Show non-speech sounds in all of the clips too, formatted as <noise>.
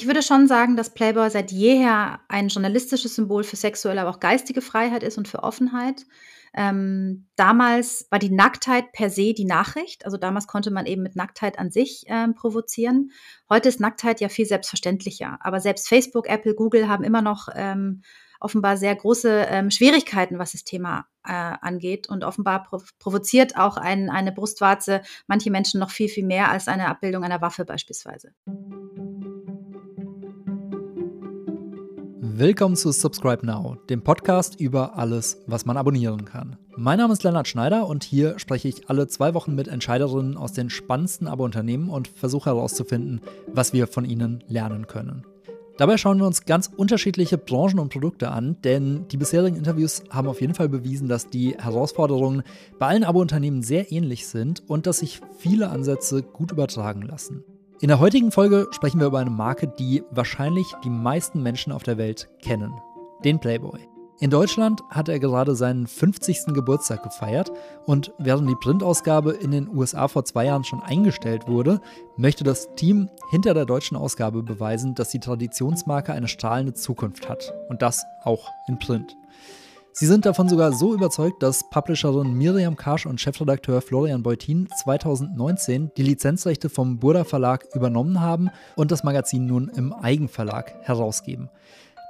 Ich würde schon sagen, dass Playboy seit jeher ein journalistisches Symbol für sexuelle, aber auch geistige Freiheit ist und für Offenheit. Ähm, damals war die Nacktheit per se die Nachricht. Also damals konnte man eben mit Nacktheit an sich ähm, provozieren. Heute ist Nacktheit ja viel selbstverständlicher. Aber selbst Facebook, Apple, Google haben immer noch ähm, offenbar sehr große ähm, Schwierigkeiten, was das Thema äh, angeht. Und offenbar prov provoziert auch ein, eine Brustwarze manche Menschen noch viel, viel mehr als eine Abbildung einer Waffe beispielsweise. Willkommen zu Subscribe Now, dem Podcast über alles, was man abonnieren kann. Mein Name ist Lennart Schneider und hier spreche ich alle zwei Wochen mit Entscheiderinnen aus den spannendsten Abo-Unternehmen und versuche herauszufinden, was wir von ihnen lernen können. Dabei schauen wir uns ganz unterschiedliche Branchen und Produkte an, denn die bisherigen Interviews haben auf jeden Fall bewiesen, dass die Herausforderungen bei allen Abo-Unternehmen sehr ähnlich sind und dass sich viele Ansätze gut übertragen lassen. In der heutigen Folge sprechen wir über eine Marke, die wahrscheinlich die meisten Menschen auf der Welt kennen. Den Playboy. In Deutschland hat er gerade seinen 50. Geburtstag gefeiert und während die Printausgabe in den USA vor zwei Jahren schon eingestellt wurde, möchte das Team hinter der deutschen Ausgabe beweisen, dass die Traditionsmarke eine strahlende Zukunft hat. Und das auch in Print. Sie sind davon sogar so überzeugt, dass Publisherin Miriam Karsch und Chefredakteur Florian Beutin 2019 die Lizenzrechte vom Burda Verlag übernommen haben und das Magazin nun im Eigenverlag herausgeben.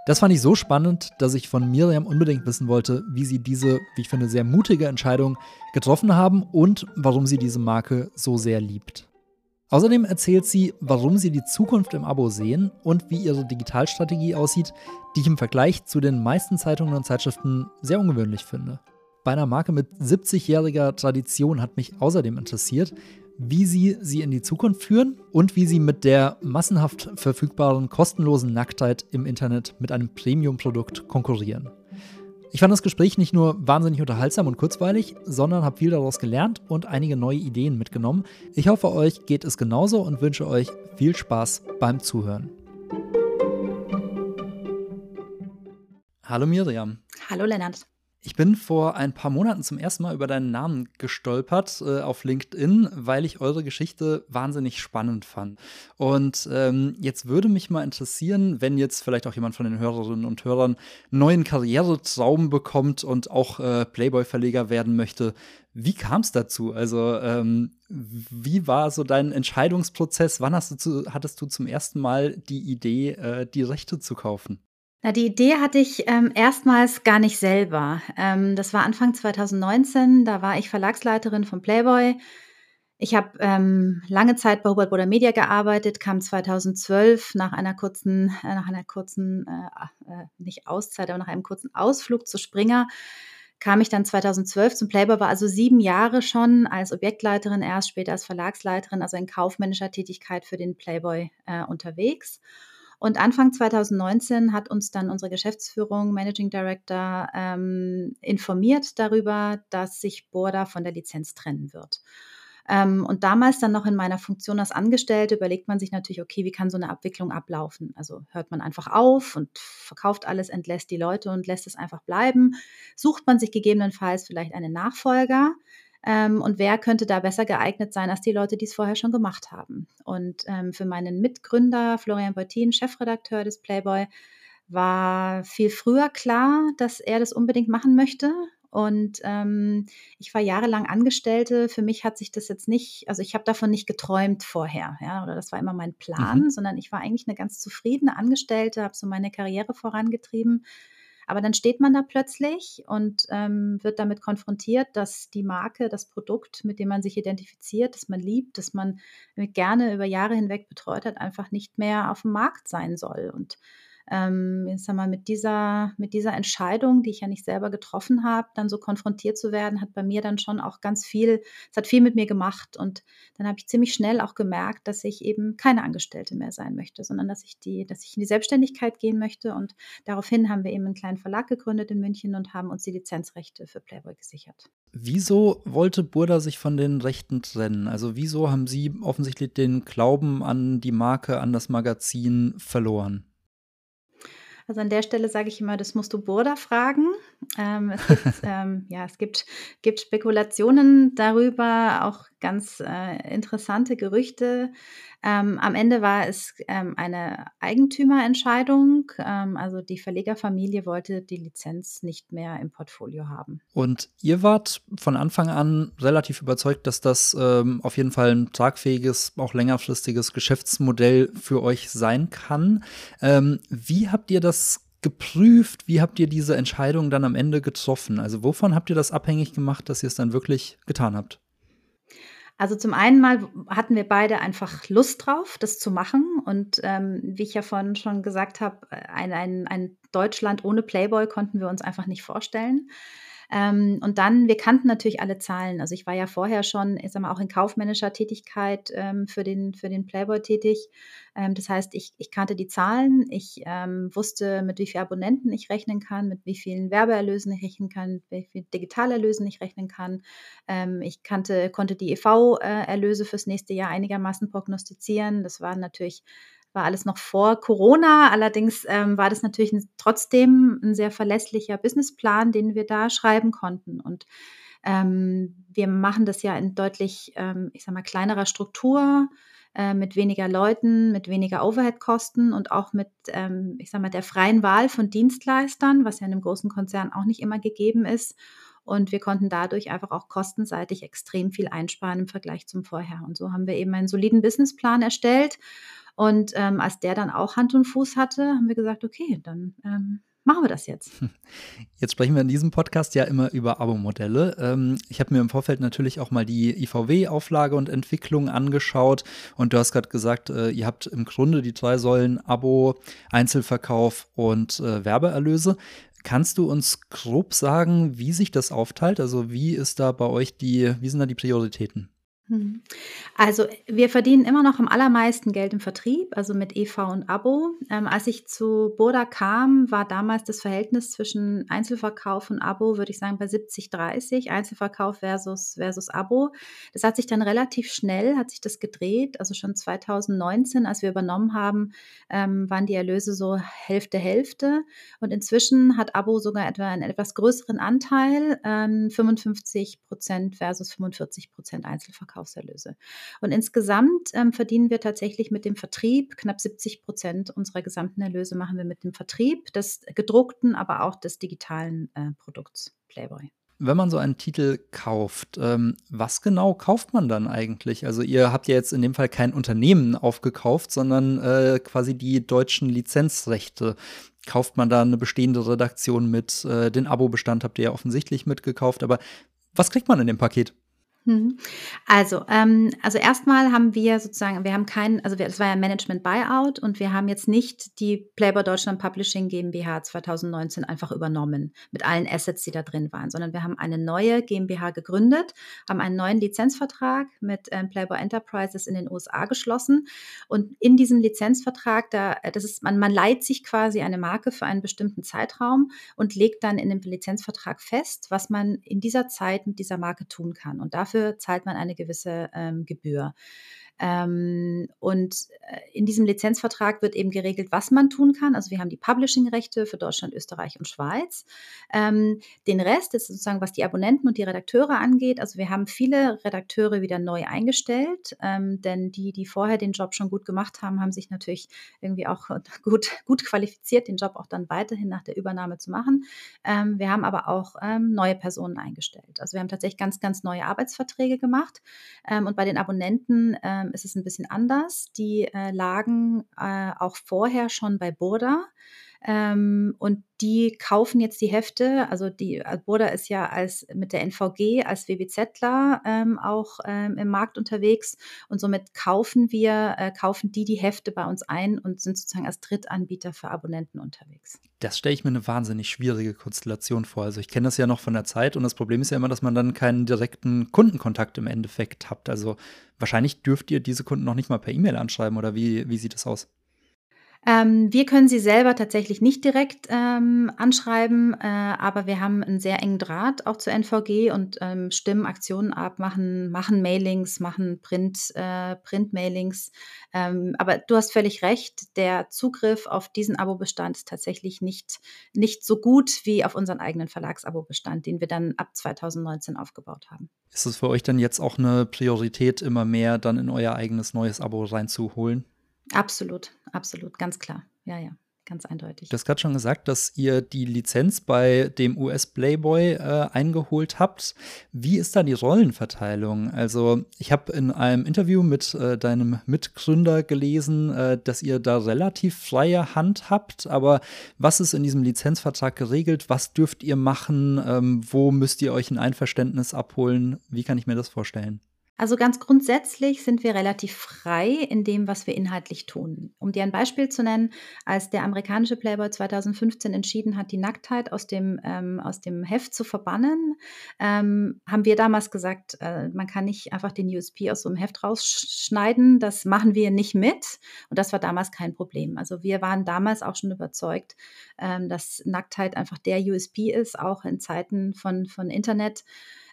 Das fand ich so spannend, dass ich von Miriam unbedingt wissen wollte, wie sie diese, wie ich finde, sehr mutige Entscheidung getroffen haben und warum sie diese Marke so sehr liebt. Außerdem erzählt sie, warum sie die Zukunft im Abo sehen und wie ihre Digitalstrategie aussieht, die ich im Vergleich zu den meisten Zeitungen und Zeitschriften sehr ungewöhnlich finde. Bei einer Marke mit 70-jähriger Tradition hat mich außerdem interessiert, wie sie sie in die Zukunft führen und wie sie mit der massenhaft verfügbaren kostenlosen Nacktheit im Internet mit einem Premium-Produkt konkurrieren. Ich fand das Gespräch nicht nur wahnsinnig unterhaltsam und kurzweilig, sondern habe viel daraus gelernt und einige neue Ideen mitgenommen. Ich hoffe, euch geht es genauso und wünsche euch viel Spaß beim Zuhören. Hallo Miriam. Hallo Lennart. Ich bin vor ein paar Monaten zum ersten Mal über deinen Namen gestolpert äh, auf LinkedIn, weil ich eure Geschichte wahnsinnig spannend fand. Und ähm, jetzt würde mich mal interessieren, wenn jetzt vielleicht auch jemand von den Hörerinnen und Hörern einen neuen Karrieretraum bekommt und auch äh, Playboy-Verleger werden möchte. Wie kam es dazu? Also, ähm, wie war so dein Entscheidungsprozess? Wann hast du zu, hattest du zum ersten Mal die Idee, äh, die Rechte zu kaufen? Na, die Idee hatte ich ähm, erstmals gar nicht selber. Ähm, das war Anfang 2019, da war ich Verlagsleiterin von Playboy. Ich habe ähm, lange Zeit bei Hubert Boder Media gearbeitet, kam 2012 nach einer kurzen, äh, nach einer kurzen, äh, äh, nicht Auszeit, aber nach einem kurzen Ausflug zu Springer, kam ich dann 2012 zum Playboy, war also sieben Jahre schon als Objektleiterin, erst später als Verlagsleiterin, also in kaufmännischer Tätigkeit für den Playboy äh, unterwegs. Und Anfang 2019 hat uns dann unsere Geschäftsführung, Managing Director, ähm, informiert darüber, dass sich Borda von der Lizenz trennen wird. Ähm, und damals dann noch in meiner Funktion als Angestellte überlegt man sich natürlich, okay, wie kann so eine Abwicklung ablaufen? Also hört man einfach auf und verkauft alles, entlässt die Leute und lässt es einfach bleiben? Sucht man sich gegebenenfalls vielleicht einen Nachfolger? Ähm, und wer könnte da besser geeignet sein als die Leute, die es vorher schon gemacht haben? Und ähm, für meinen Mitgründer Florian Beutin, Chefredakteur des Playboy, war viel früher klar, dass er das unbedingt machen möchte. Und ähm, ich war jahrelang Angestellte. Für mich hat sich das jetzt nicht, also ich habe davon nicht geträumt vorher, ja, oder das war immer mein Plan, mhm. sondern ich war eigentlich eine ganz zufriedene Angestellte, habe so meine Karriere vorangetrieben aber dann steht man da plötzlich und ähm, wird damit konfrontiert, dass die Marke, das Produkt, mit dem man sich identifiziert, das man liebt, das man gerne über Jahre hinweg betreut hat, einfach nicht mehr auf dem Markt sein soll. Und ähm, ich sag mal, mit dieser, mit dieser Entscheidung, die ich ja nicht selber getroffen habe, dann so konfrontiert zu werden, hat bei mir dann schon auch ganz viel, es hat viel mit mir gemacht. Und dann habe ich ziemlich schnell auch gemerkt, dass ich eben keine Angestellte mehr sein möchte, sondern dass ich die, dass ich in die Selbstständigkeit gehen möchte. Und daraufhin haben wir eben einen kleinen Verlag gegründet in München und haben uns die Lizenzrechte für Playboy gesichert. Wieso wollte Burda sich von den Rechten trennen? Also wieso haben Sie offensichtlich den Glauben an die Marke, an das Magazin verloren? Also an der Stelle sage ich immer, das musst du Burda fragen. Ähm, es gibt, <laughs> ähm, ja, es gibt, gibt Spekulationen darüber, auch ganz äh, interessante Gerüchte. Ähm, am Ende war es ähm, eine Eigentümerentscheidung. Ähm, also die Verlegerfamilie wollte die Lizenz nicht mehr im Portfolio haben. Und ihr wart von Anfang an relativ überzeugt, dass das ähm, auf jeden Fall ein tragfähiges, auch längerfristiges Geschäftsmodell für euch sein kann. Ähm, wie habt ihr das geprüft? Wie habt ihr diese Entscheidung dann am Ende getroffen? Also wovon habt ihr das abhängig gemacht, dass ihr es dann wirklich getan habt? Also zum einen mal hatten wir beide einfach Lust drauf, das zu machen. Und ähm, wie ich ja vorhin schon gesagt habe, ein, ein, ein Deutschland ohne Playboy konnten wir uns einfach nicht vorstellen. Ähm, und dann, wir kannten natürlich alle Zahlen. Also ich war ja vorher schon, ich sag mal, auch in kaufmännischer Tätigkeit ähm, für, den, für den Playboy tätig. Ähm, das heißt, ich, ich kannte die Zahlen, ich ähm, wusste, mit wie vielen Abonnenten ich rechnen kann, mit wie vielen Werbeerlösen ich rechnen kann, mit wie vielen Digitalerlösen ich rechnen kann. Ähm, ich kannte, konnte die EV-Erlöse fürs nächste Jahr einigermaßen prognostizieren. Das waren natürlich war alles noch vor Corona. Allerdings ähm, war das natürlich trotzdem ein sehr verlässlicher Businessplan, den wir da schreiben konnten. Und ähm, wir machen das ja in deutlich, ähm, ich sag mal, kleinerer Struktur, äh, mit weniger Leuten, mit weniger Overhead-Kosten und auch mit, ähm, ich sag mal, der freien Wahl von Dienstleistern, was ja in einem großen Konzern auch nicht immer gegeben ist. Und wir konnten dadurch einfach auch kostenseitig extrem viel einsparen im Vergleich zum Vorher. Und so haben wir eben einen soliden Businessplan erstellt und ähm, als der dann auch Hand und Fuß hatte, haben wir gesagt, okay, dann ähm, machen wir das jetzt. <laughs> Jetzt sprechen wir in diesem Podcast ja immer über Abo-Modelle. Ähm, ich habe mir im Vorfeld natürlich auch mal die IVW-Auflage und Entwicklung angeschaut und du hast gerade gesagt, äh, ihr habt im Grunde die drei Säulen Abo, Einzelverkauf und äh, Werbeerlöse. Kannst du uns grob sagen, wie sich das aufteilt? Also wie ist da bei euch die, wie sind da die Prioritäten? Mhm. Also, wir verdienen immer noch am allermeisten Geld im Vertrieb, also mit EV und Abo. Ähm, als ich zu Boda kam, war damals das Verhältnis zwischen Einzelverkauf und Abo, würde ich sagen, bei 70-30, Einzelverkauf versus, versus Abo. Das hat sich dann relativ schnell, hat sich das gedreht. Also schon 2019, als wir übernommen haben, ähm, waren die Erlöse so Hälfte, Hälfte. Und inzwischen hat Abo sogar etwa einen etwas größeren Anteil, ähm, 55 Prozent versus 45 Prozent Einzelverkauf. Verkaufserlöse. Und insgesamt ähm, verdienen wir tatsächlich mit dem Vertrieb knapp 70 Prozent unserer gesamten Erlöse machen wir mit dem Vertrieb des gedruckten, aber auch des digitalen äh, Produkts Playboy wenn man so einen Titel kauft, ähm, was genau kauft man dann eigentlich? Also ihr habt ja jetzt in dem Fall kein Unternehmen aufgekauft, sondern äh, quasi die deutschen Lizenzrechte. Kauft man da eine bestehende Redaktion mit? Äh, den Abo-Bestand habt ihr ja offensichtlich mitgekauft, aber was kriegt man in dem Paket? Mhm. Also, ähm, also erstmal haben wir sozusagen, wir haben keinen, also es war ja Management Buyout und wir haben jetzt nicht die Playboy Deutschland Publishing GmbH 2019 einfach übernommen mit allen Assets, die da drin waren, sondern wir haben eine neue GmbH gegründet, haben einen neuen Lizenzvertrag mit ähm, Playboy Enterprises in den USA geschlossen und in diesem Lizenzvertrag, da, äh, das ist, man, man leiht sich quasi eine Marke für einen bestimmten Zeitraum und legt dann in dem Lizenzvertrag fest, was man in dieser Zeit mit dieser Marke tun kann. Und dafür dafür zahlt man eine gewisse ähm, Gebühr. Ähm, und äh, in diesem Lizenzvertrag wird eben geregelt, was man tun kann. Also wir haben die Publishing-Rechte für Deutschland, Österreich und Schweiz. Ähm, den Rest ist sozusagen, was die Abonnenten und die Redakteure angeht. Also wir haben viele Redakteure wieder neu eingestellt, ähm, denn die, die vorher den Job schon gut gemacht haben, haben sich natürlich irgendwie auch <laughs> gut, gut qualifiziert, den Job auch dann weiterhin nach der Übernahme zu machen. Wir haben aber auch neue Personen eingestellt. Also wir haben tatsächlich ganz, ganz neue Arbeitsverträge gemacht. Und bei den Abonnenten ähm, ist es ein bisschen anders. Die äh, lagen äh, auch vorher schon bei Burda. Ähm, und die kaufen jetzt die Hefte. Also die also Burda ist ja als mit der NVG als WBZler ähm, auch ähm, im Markt unterwegs und somit kaufen wir, äh, kaufen die die Hefte bei uns ein und sind sozusagen als Drittanbieter für Abonnenten unterwegs. Das stelle ich mir eine wahnsinnig schwierige Konstellation vor. Also ich kenne das ja noch von der Zeit und das Problem ist ja immer, dass man dann keinen direkten Kundenkontakt im Endeffekt habt. Also wahrscheinlich dürft ihr diese Kunden noch nicht mal per E-Mail anschreiben oder wie, wie sieht das aus? Ähm, wir können sie selber tatsächlich nicht direkt ähm, anschreiben, äh, aber wir haben einen sehr engen Draht auch zur NVG und ähm, stimmen Aktionen ab, machen, machen Mailings, machen Print, äh, Print-Mailings. Ähm, aber du hast völlig recht, der Zugriff auf diesen Abo-Bestand ist tatsächlich nicht, nicht so gut wie auf unseren eigenen Verlagsabo-Bestand, den wir dann ab 2019 aufgebaut haben. Ist es für euch dann jetzt auch eine Priorität, immer mehr dann in euer eigenes neues Abo reinzuholen? Absolut, absolut, ganz klar. Ja, ja, ganz eindeutig. Du hast gerade schon gesagt, dass ihr die Lizenz bei dem US-Playboy äh, eingeholt habt. Wie ist da die Rollenverteilung? Also, ich habe in einem Interview mit äh, deinem Mitgründer gelesen, äh, dass ihr da relativ freie Hand habt. Aber was ist in diesem Lizenzvertrag geregelt? Was dürft ihr machen? Ähm, wo müsst ihr euch ein Einverständnis abholen? Wie kann ich mir das vorstellen? Also ganz grundsätzlich sind wir relativ frei in dem, was wir inhaltlich tun. Um dir ein Beispiel zu nennen, als der amerikanische Playboy 2015 entschieden hat, die Nacktheit aus dem, ähm, aus dem Heft zu verbannen, ähm, haben wir damals gesagt, äh, man kann nicht einfach den USP aus so einem Heft rausschneiden. Das machen wir nicht mit. Und das war damals kein Problem. Also wir waren damals auch schon überzeugt, ähm, dass Nacktheit einfach der USP ist, auch in Zeiten von, von Internet.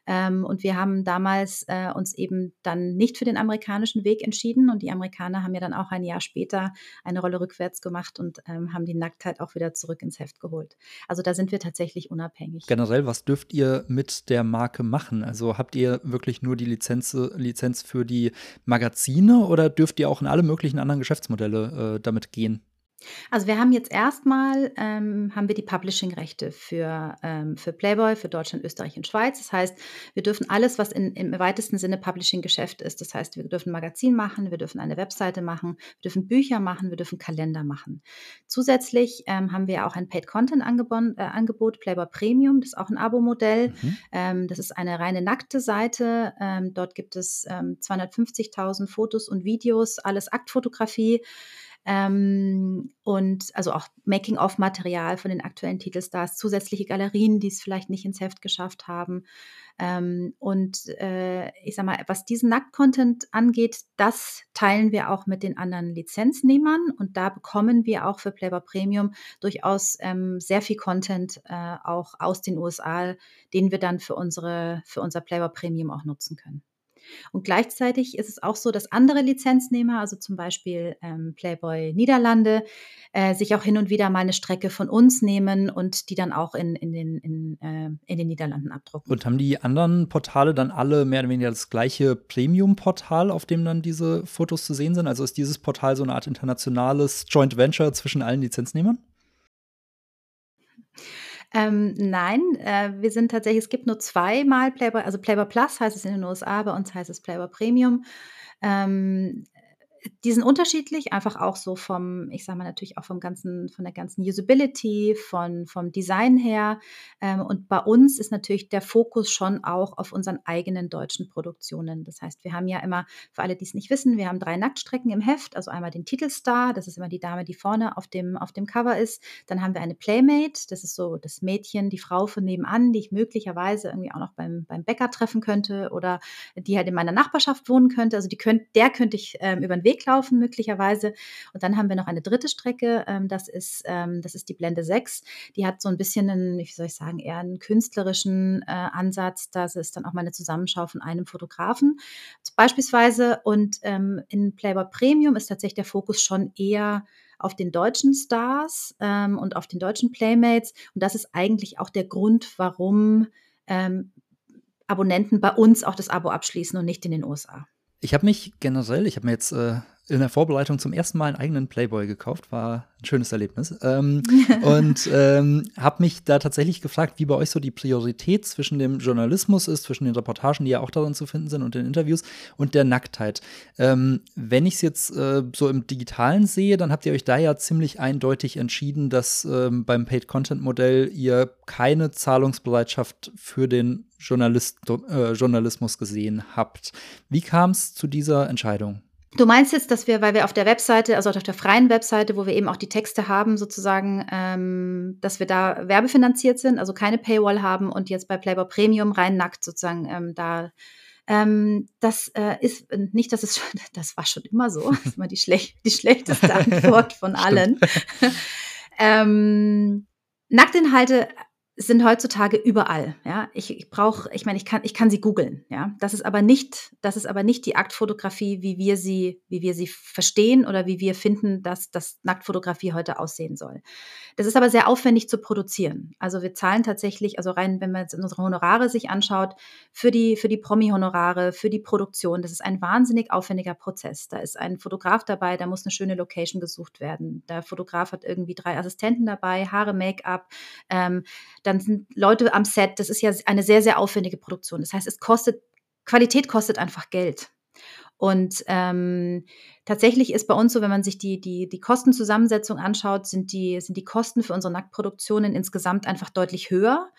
Ähm, und wir haben damals äh, uns eben dann nicht für den amerikanischen Weg entschieden. Und die Amerikaner haben ja dann auch ein Jahr später eine Rolle rückwärts gemacht und ähm, haben die Nacktheit auch wieder zurück ins Heft geholt. Also da sind wir tatsächlich unabhängig. Generell, was dürft ihr mit der Marke machen? Also habt ihr wirklich nur die Lizenz, Lizenz für die Magazine oder dürft ihr auch in alle möglichen anderen Geschäftsmodelle äh, damit gehen? Also wir haben jetzt erstmal ähm, haben wir die Publishing-Rechte für, ähm, für Playboy, für Deutschland, Österreich und Schweiz. Das heißt, wir dürfen alles, was in, im weitesten Sinne Publishing-Geschäft ist. Das heißt, wir dürfen ein Magazin machen, wir dürfen eine Webseite machen, wir dürfen Bücher machen, wir dürfen Kalender machen. Zusätzlich ähm, haben wir auch ein Paid-Content-Angebot, äh, Playboy Premium. Das ist auch ein Abo-Modell. Mhm. Ähm, das ist eine reine nackte Seite. Ähm, dort gibt es 250.000 ähm, Fotos und Videos, alles Aktfotografie. Ähm, und also auch Making-of-Material von den aktuellen Titelstars, zusätzliche Galerien, die es vielleicht nicht ins Heft geschafft haben. Ähm, und äh, ich sag mal, was diesen Nackt-Content angeht, das teilen wir auch mit den anderen Lizenznehmern und da bekommen wir auch für Playboy Premium durchaus ähm, sehr viel Content äh, auch aus den USA, den wir dann für unsere für unser Playboy Premium auch nutzen können. Und gleichzeitig ist es auch so, dass andere Lizenznehmer, also zum Beispiel ähm, Playboy Niederlande, äh, sich auch hin und wieder mal eine Strecke von uns nehmen und die dann auch in, in, den, in, äh, in den Niederlanden abdrucken. Und haben die anderen Portale dann alle mehr oder weniger das gleiche Premium-Portal, auf dem dann diese Fotos zu sehen sind? Also ist dieses Portal so eine Art internationales Joint Venture zwischen allen Lizenznehmern? Ähm, nein, äh, wir sind tatsächlich, es gibt nur zweimal Playboy, also Playboy Plus heißt es in den USA, bei uns heißt es Playboy Premium. Ähm, die sind unterschiedlich, einfach auch so vom, ich sage mal natürlich auch vom ganzen, von der ganzen Usability, von, vom Design her. Ähm, und bei uns ist natürlich der Fokus schon auch auf unseren eigenen deutschen Produktionen. Das heißt, wir haben ja immer, für alle, die es nicht wissen, wir haben drei Nacktstrecken im Heft, also einmal den Titelstar, das ist immer die Dame, die vorne auf dem, auf dem Cover ist. Dann haben wir eine Playmate, das ist so das Mädchen, die Frau von nebenan, die ich möglicherweise irgendwie auch noch beim, beim Bäcker treffen könnte oder die halt in meiner Nachbarschaft wohnen könnte. Also die könnt, der könnte ich ähm, über den Weg laufen möglicherweise. Und dann haben wir noch eine dritte Strecke, ähm, das, ist, ähm, das ist die Blende 6. Die hat so ein bisschen einen, wie soll ich sagen, eher einen künstlerischen äh, Ansatz. Das ist dann auch mal eine Zusammenschau von einem Fotografen beispielsweise. Und ähm, in Playboy Premium ist tatsächlich der Fokus schon eher auf den deutschen Stars ähm, und auf den deutschen Playmates. Und das ist eigentlich auch der Grund, warum ähm, Abonnenten bei uns auch das Abo abschließen und nicht in den USA. Ich habe mich generell, ich habe mir jetzt äh, in der Vorbereitung zum ersten Mal einen eigenen Playboy gekauft. War ein schönes Erlebnis. Ähm, <laughs> und ähm, habe mich da tatsächlich gefragt, wie bei euch so die Priorität zwischen dem Journalismus ist, zwischen den Reportagen, die ja auch darin zu finden sind und den Interviews und der Nacktheit. Ähm, wenn ich es jetzt äh, so im Digitalen sehe, dann habt ihr euch da ja ziemlich eindeutig entschieden, dass ähm, beim Paid-Content-Modell ihr keine Zahlungsbereitschaft für den Journalist, äh, Journalismus gesehen habt. Wie kam es zu dieser Entscheidung? Du meinst jetzt, dass wir, weil wir auf der Webseite, also auf der freien Webseite, wo wir eben auch die Texte haben, sozusagen, ähm, dass wir da werbefinanziert sind, also keine Paywall haben und jetzt bei Playboy Premium rein nackt sozusagen ähm, da Ähm, das äh, ist nicht, dass es schon, <laughs> das war schon immer so. Das ist immer die, schlech die schlechteste <laughs> Antwort von allen. <laughs> ähm, Nacktinhalte sind heutzutage überall. Ja, ich, ich brauche, ich meine, ich kann, ich kann sie googeln. Ja, das ist aber nicht, das ist aber nicht die Aktfotografie, wie wir sie, wie wir sie verstehen oder wie wir finden, dass das Nacktfotografie heute aussehen soll. Das ist aber sehr aufwendig zu produzieren. Also wir zahlen tatsächlich, also rein, wenn man jetzt unsere Honorare sich anschaut, für die für die Promi-Honorare, für die Produktion, das ist ein wahnsinnig aufwendiger Prozess. Da ist ein Fotograf dabei, da muss eine schöne Location gesucht werden. Der Fotograf hat irgendwie drei Assistenten dabei, Haare, Make-up. Ähm, dann sind Leute am Set. Das ist ja eine sehr, sehr aufwendige Produktion. Das heißt, es kostet, Qualität kostet einfach Geld. Und ähm, tatsächlich ist bei uns so, wenn man sich die, die, die Kostenzusammensetzung anschaut, sind die, sind die Kosten für unsere Nacktproduktionen insgesamt einfach deutlich höher.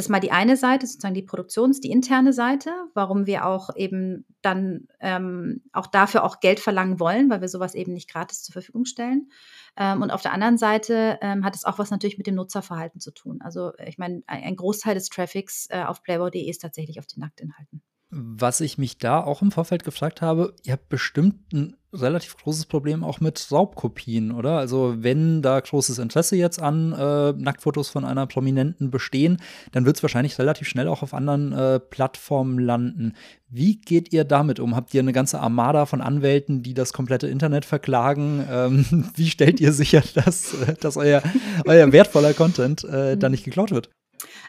Das ist mal die eine Seite, sozusagen die Produktions-, die interne Seite, warum wir auch eben dann ähm, auch dafür auch Geld verlangen wollen, weil wir sowas eben nicht gratis zur Verfügung stellen. Ähm, und auf der anderen Seite ähm, hat es auch was natürlich mit dem Nutzerverhalten zu tun. Also ich meine, ein Großteil des Traffics äh, auf playboy.de ist tatsächlich auf den Nacktinhalten. Was ich mich da auch im Vorfeld gefragt habe, ihr habt bestimmt ein relativ großes Problem auch mit Raubkopien, oder? Also wenn da großes Interesse jetzt an äh, Nacktfotos von einer Prominenten bestehen, dann wird es wahrscheinlich relativ schnell auch auf anderen äh, Plattformen landen. Wie geht ihr damit um? Habt ihr eine ganze Armada von Anwälten, die das komplette Internet verklagen? Ähm, <laughs> wie stellt ihr sicher, dass, äh, dass euer, euer wertvoller Content äh, da nicht geklaut wird?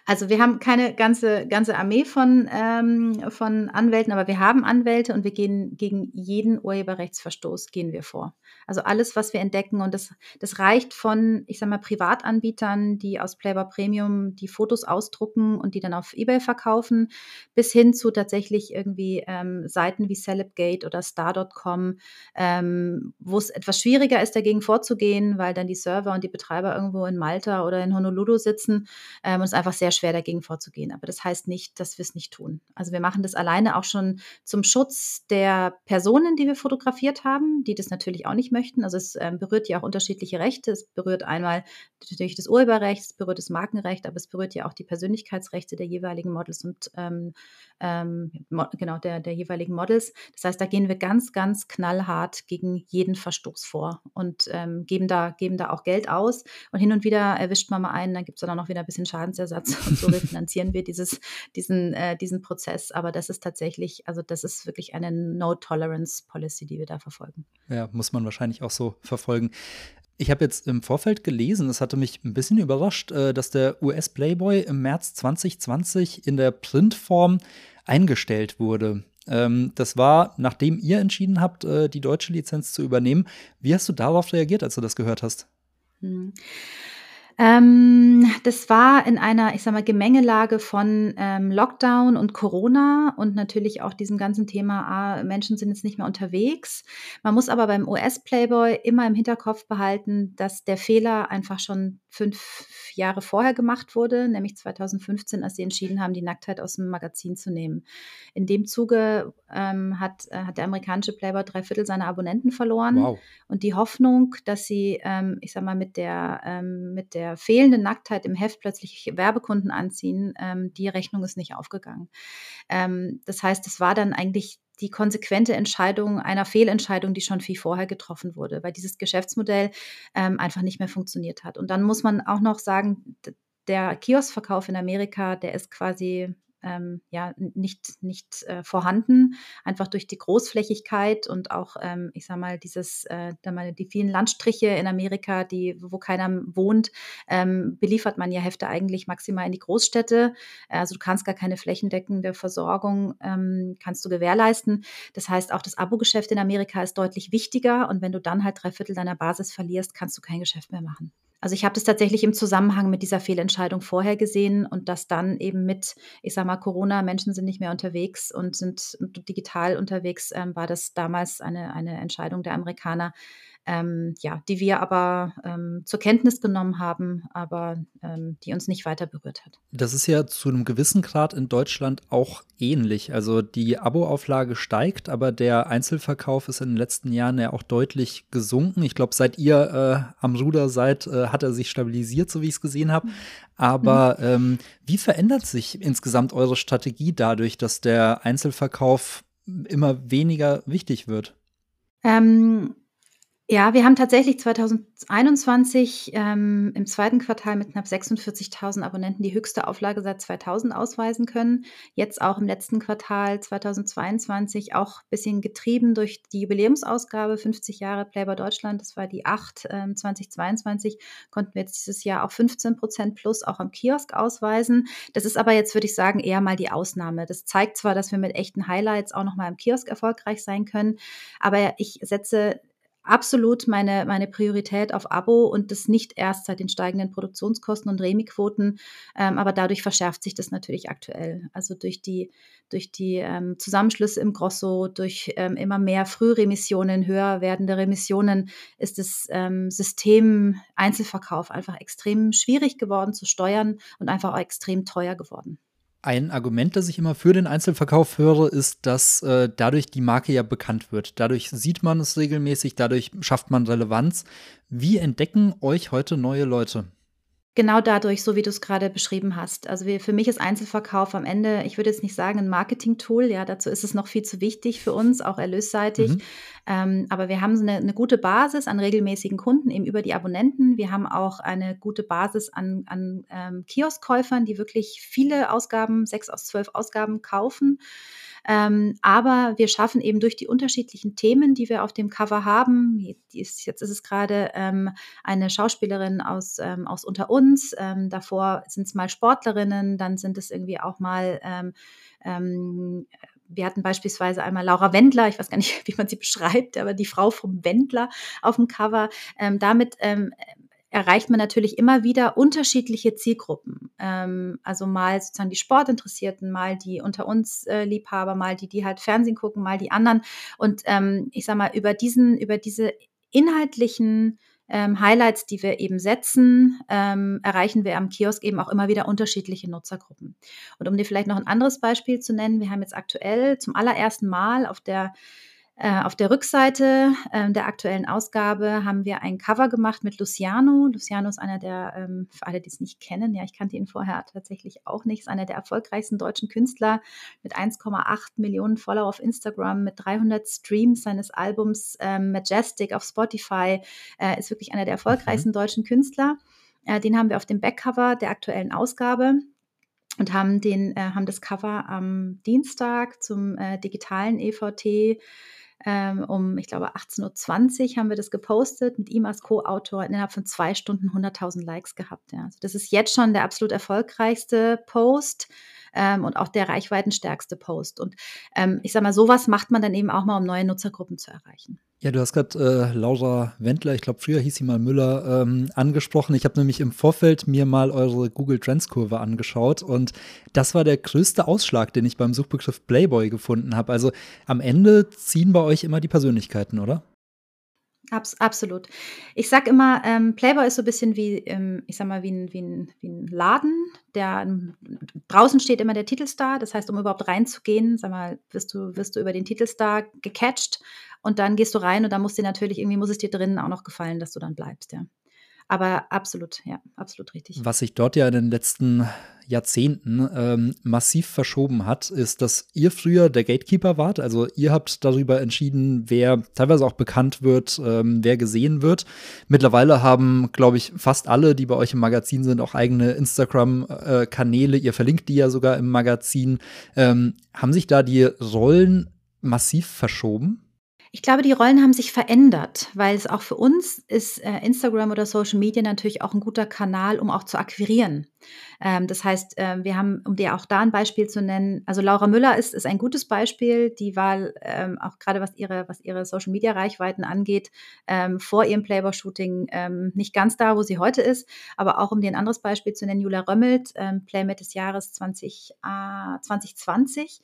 Also wir haben keine ganze, ganze Armee von, ähm, von Anwälten, aber wir haben Anwälte und wir gehen gegen jeden Urheberrechtsverstoß gehen wir vor. Also alles, was wir entdecken und das, das reicht von, ich sag mal, Privatanbietern, die aus Playboy Premium die Fotos ausdrucken und die dann auf Ebay verkaufen, bis hin zu tatsächlich irgendwie ähm, Seiten wie Celebgate oder Star.com, ähm, wo es etwas schwieriger ist, dagegen vorzugehen, weil dann die Server und die Betreiber irgendwo in Malta oder in Honolulu sitzen ähm, und es einfach sehr schwer dagegen vorzugehen. Aber das heißt nicht, dass wir es nicht tun. Also wir machen das alleine auch schon zum Schutz der Personen, die wir fotografiert haben, die das natürlich auch nicht möchten. Also es ähm, berührt ja auch unterschiedliche Rechte. Es berührt einmal natürlich das Urheberrecht, es berührt das Markenrecht, aber es berührt ja auch die Persönlichkeitsrechte der jeweiligen Models und ähm, ähm, genau der, der jeweiligen Models. Das heißt, da gehen wir ganz, ganz knallhart gegen jeden Verstoß vor und ähm, geben, da, geben da auch Geld aus. Und hin und wieder erwischt man mal einen, dann gibt es dann auch noch wieder ein bisschen Schadensersatz <laughs> und so refinanzieren wir dieses, diesen, äh, diesen Prozess. Aber das ist tatsächlich, also das ist wirklich eine No-Tolerance-Policy, die wir da verfolgen. Ja, muss man wahrscheinlich auch so verfolgen. Ich habe jetzt im Vorfeld gelesen, es hatte mich ein bisschen überrascht, äh, dass der US-Playboy im März 2020 in der Printform eingestellt wurde. Ähm, das war, nachdem ihr entschieden habt, äh, die deutsche Lizenz zu übernehmen. Wie hast du darauf reagiert, als du das gehört hast? Hm. Ähm, das war in einer, ich sag mal, Gemengelage von ähm, Lockdown und Corona und natürlich auch diesem ganzen Thema, ah, Menschen sind jetzt nicht mehr unterwegs. Man muss aber beim US-Playboy immer im Hinterkopf behalten, dass der Fehler einfach schon fünf Jahre vorher gemacht wurde, nämlich 2015, als sie entschieden haben, die Nacktheit aus dem Magazin zu nehmen. In dem Zuge ähm, hat, äh, hat der amerikanische Playboy drei Viertel seiner Abonnenten verloren. Wow. Und die Hoffnung, dass sie, ähm, ich sag mal, mit der, ähm, mit der fehlenden Nacktheit im Heft plötzlich Werbekunden anziehen, ähm, die Rechnung ist nicht aufgegangen. Ähm, das heißt, es war dann eigentlich die konsequente Entscheidung einer Fehlentscheidung, die schon viel vorher getroffen wurde, weil dieses Geschäftsmodell ähm, einfach nicht mehr funktioniert hat. Und dann muss man auch noch sagen, der Kioskverkauf in Amerika, der ist quasi ähm, ja nicht, nicht äh, vorhanden, einfach durch die Großflächigkeit und auch, ähm, ich sag mal, dieses, äh, die vielen Landstriche in Amerika, die, wo keiner wohnt, ähm, beliefert man ja Hefte eigentlich maximal in die Großstädte. Also du kannst gar keine flächendeckende Versorgung, ähm, kannst du gewährleisten. Das heißt, auch das Abo-Geschäft in Amerika ist deutlich wichtiger und wenn du dann halt drei Viertel deiner Basis verlierst, kannst du kein Geschäft mehr machen. Also ich habe das tatsächlich im Zusammenhang mit dieser Fehlentscheidung vorher gesehen und dass dann eben mit, ich sage mal, Corona, Menschen sind nicht mehr unterwegs und sind digital unterwegs, ähm, war das damals eine, eine Entscheidung der Amerikaner, ähm, ja, die wir aber ähm, zur Kenntnis genommen haben, aber ähm, die uns nicht weiter berührt hat. Das ist ja zu einem gewissen Grad in Deutschland auch ähnlich. Also die Abo-Auflage steigt, aber der Einzelverkauf ist in den letzten Jahren ja auch deutlich gesunken. Ich glaube, seit ihr äh, am Ruder seid, äh, hat er sich stabilisiert, so wie ich es gesehen habe. Aber mhm. wie verändert sich insgesamt eure Strategie dadurch, dass der Einzelverkauf immer weniger wichtig wird? Ähm, ja, wir haben tatsächlich 2021 ähm, im zweiten Quartal mit knapp 46.000 Abonnenten die höchste Auflage seit 2000 ausweisen können. Jetzt auch im letzten Quartal 2022 auch ein bisschen getrieben durch die Jubiläumsausgabe 50 Jahre Playboy Deutschland. Das war die 8 ähm, 2022. Konnten wir jetzt dieses Jahr auch 15 Prozent plus auch am Kiosk ausweisen. Das ist aber jetzt, würde ich sagen, eher mal die Ausnahme. Das zeigt zwar, dass wir mit echten Highlights auch noch mal im Kiosk erfolgreich sein können, aber ich setze absolut meine, meine Priorität auf Abo und das nicht erst seit den steigenden Produktionskosten und Remi-Quoten, ähm, aber dadurch verschärft sich das natürlich aktuell. Also durch die, durch die ähm, Zusammenschlüsse im Grosso, durch ähm, immer mehr Frühremissionen, höher werdende Remissionen, ist das ähm, System Einzelverkauf einfach extrem schwierig geworden zu steuern und einfach auch extrem teuer geworden. Ein Argument, das ich immer für den Einzelverkauf höre, ist, dass äh, dadurch die Marke ja bekannt wird. Dadurch sieht man es regelmäßig, dadurch schafft man Relevanz. Wie entdecken euch heute neue Leute? Genau dadurch, so wie du es gerade beschrieben hast. Also wir, für mich ist Einzelverkauf am Ende, ich würde jetzt nicht sagen ein Marketing-Tool, ja, dazu ist es noch viel zu wichtig für uns, auch erlösseitig. Mhm. Ähm, aber wir haben eine, eine, gute Basis an regelmäßigen Kunden, eben über die Abonnenten. Wir haben auch eine gute Basis an, an ähm, Kioskkäufern, die wirklich viele Ausgaben, sechs aus zwölf Ausgaben kaufen. Ähm, aber wir schaffen eben durch die unterschiedlichen Themen, die wir auf dem Cover haben, ist, jetzt ist es gerade ähm, eine Schauspielerin aus, ähm, aus unter uns, ähm, davor sind es mal Sportlerinnen, dann sind es irgendwie auch mal ähm, ähm, wir hatten beispielsweise einmal Laura Wendler, ich weiß gar nicht, <laughs> wie man sie beschreibt, aber die Frau vom Wendler auf dem Cover. Ähm, damit ähm, erreicht man natürlich immer wieder unterschiedliche Zielgruppen. Ähm, also mal sozusagen die Sportinteressierten, mal die unter uns äh, Liebhaber, mal die, die halt Fernsehen gucken, mal die anderen. Und ähm, ich sag mal, über diesen, über diese inhaltlichen ähm, Highlights, die wir eben setzen, ähm, erreichen wir am Kiosk eben auch immer wieder unterschiedliche Nutzergruppen. Und um dir vielleicht noch ein anderes Beispiel zu nennen, wir haben jetzt aktuell zum allerersten Mal auf der auf der Rückseite äh, der aktuellen Ausgabe haben wir ein Cover gemacht mit Luciano. Luciano ist einer der, ähm, für alle, die es nicht kennen, ja, ich kannte ihn vorher tatsächlich auch nicht, ist einer der erfolgreichsten deutschen Künstler mit 1,8 Millionen Follower auf Instagram, mit 300 Streams seines Albums ähm, Majestic auf Spotify, äh, ist wirklich einer der erfolgreichsten mhm. deutschen Künstler. Äh, den haben wir auf dem Backcover der aktuellen Ausgabe und haben, den, äh, haben das Cover am Dienstag zum äh, digitalen EVT ähm, um, ich glaube, 18.20 Uhr haben wir das gepostet mit ihm als Co-Autor innerhalb von zwei Stunden 100.000 Likes gehabt. Ja. Also das ist jetzt schon der absolut erfolgreichste Post ähm, und auch der reichweitenstärkste Post. Und ähm, ich sage mal, sowas macht man dann eben auch mal, um neue Nutzergruppen zu erreichen. Ja, du hast gerade äh, Laura Wendler, ich glaube früher hieß sie mal Müller, ähm, angesprochen. Ich habe nämlich im Vorfeld mir mal eure Google Trends Kurve angeschaut und das war der größte Ausschlag, den ich beim Suchbegriff Playboy gefunden habe. Also am Ende ziehen bei euch immer die Persönlichkeiten, oder? Abs absolut. Ich sag immer, ähm, Playboy ist so ein bisschen wie, ähm, ich sag mal, wie ein, wie, ein, wie ein Laden. Der, draußen steht immer der Titelstar. Das heißt, um überhaupt reinzugehen, sag mal, wirst du, wirst du über den Titelstar gecatcht und dann gehst du rein und dann muss dir natürlich, irgendwie muss es dir drinnen auch noch gefallen, dass du dann bleibst, ja. Aber absolut, ja, absolut richtig. Was sich dort ja in den letzten Jahrzehnten ähm, massiv verschoben hat, ist, dass ihr früher der Gatekeeper wart. Also ihr habt darüber entschieden, wer teilweise auch bekannt wird, ähm, wer gesehen wird. Mittlerweile haben, glaube ich, fast alle, die bei euch im Magazin sind, auch eigene Instagram-Kanäle. Ihr verlinkt die ja sogar im Magazin. Ähm, haben sich da die Rollen massiv verschoben? Ich glaube, die Rollen haben sich verändert, weil es auch für uns ist äh, Instagram oder Social Media natürlich auch ein guter Kanal, um auch zu akquirieren. Ähm, das heißt, äh, wir haben, um dir auch da ein Beispiel zu nennen, also Laura Müller ist, ist ein gutes Beispiel. Die war ähm, auch gerade was ihre, was ihre Social Media Reichweiten angeht, ähm, vor ihrem Playboy-Shooting ähm, nicht ganz da, wo sie heute ist. Aber auch um dir ein anderes Beispiel zu nennen, Julia Römmelt, ähm, Playmate des Jahres 20, äh, 2020.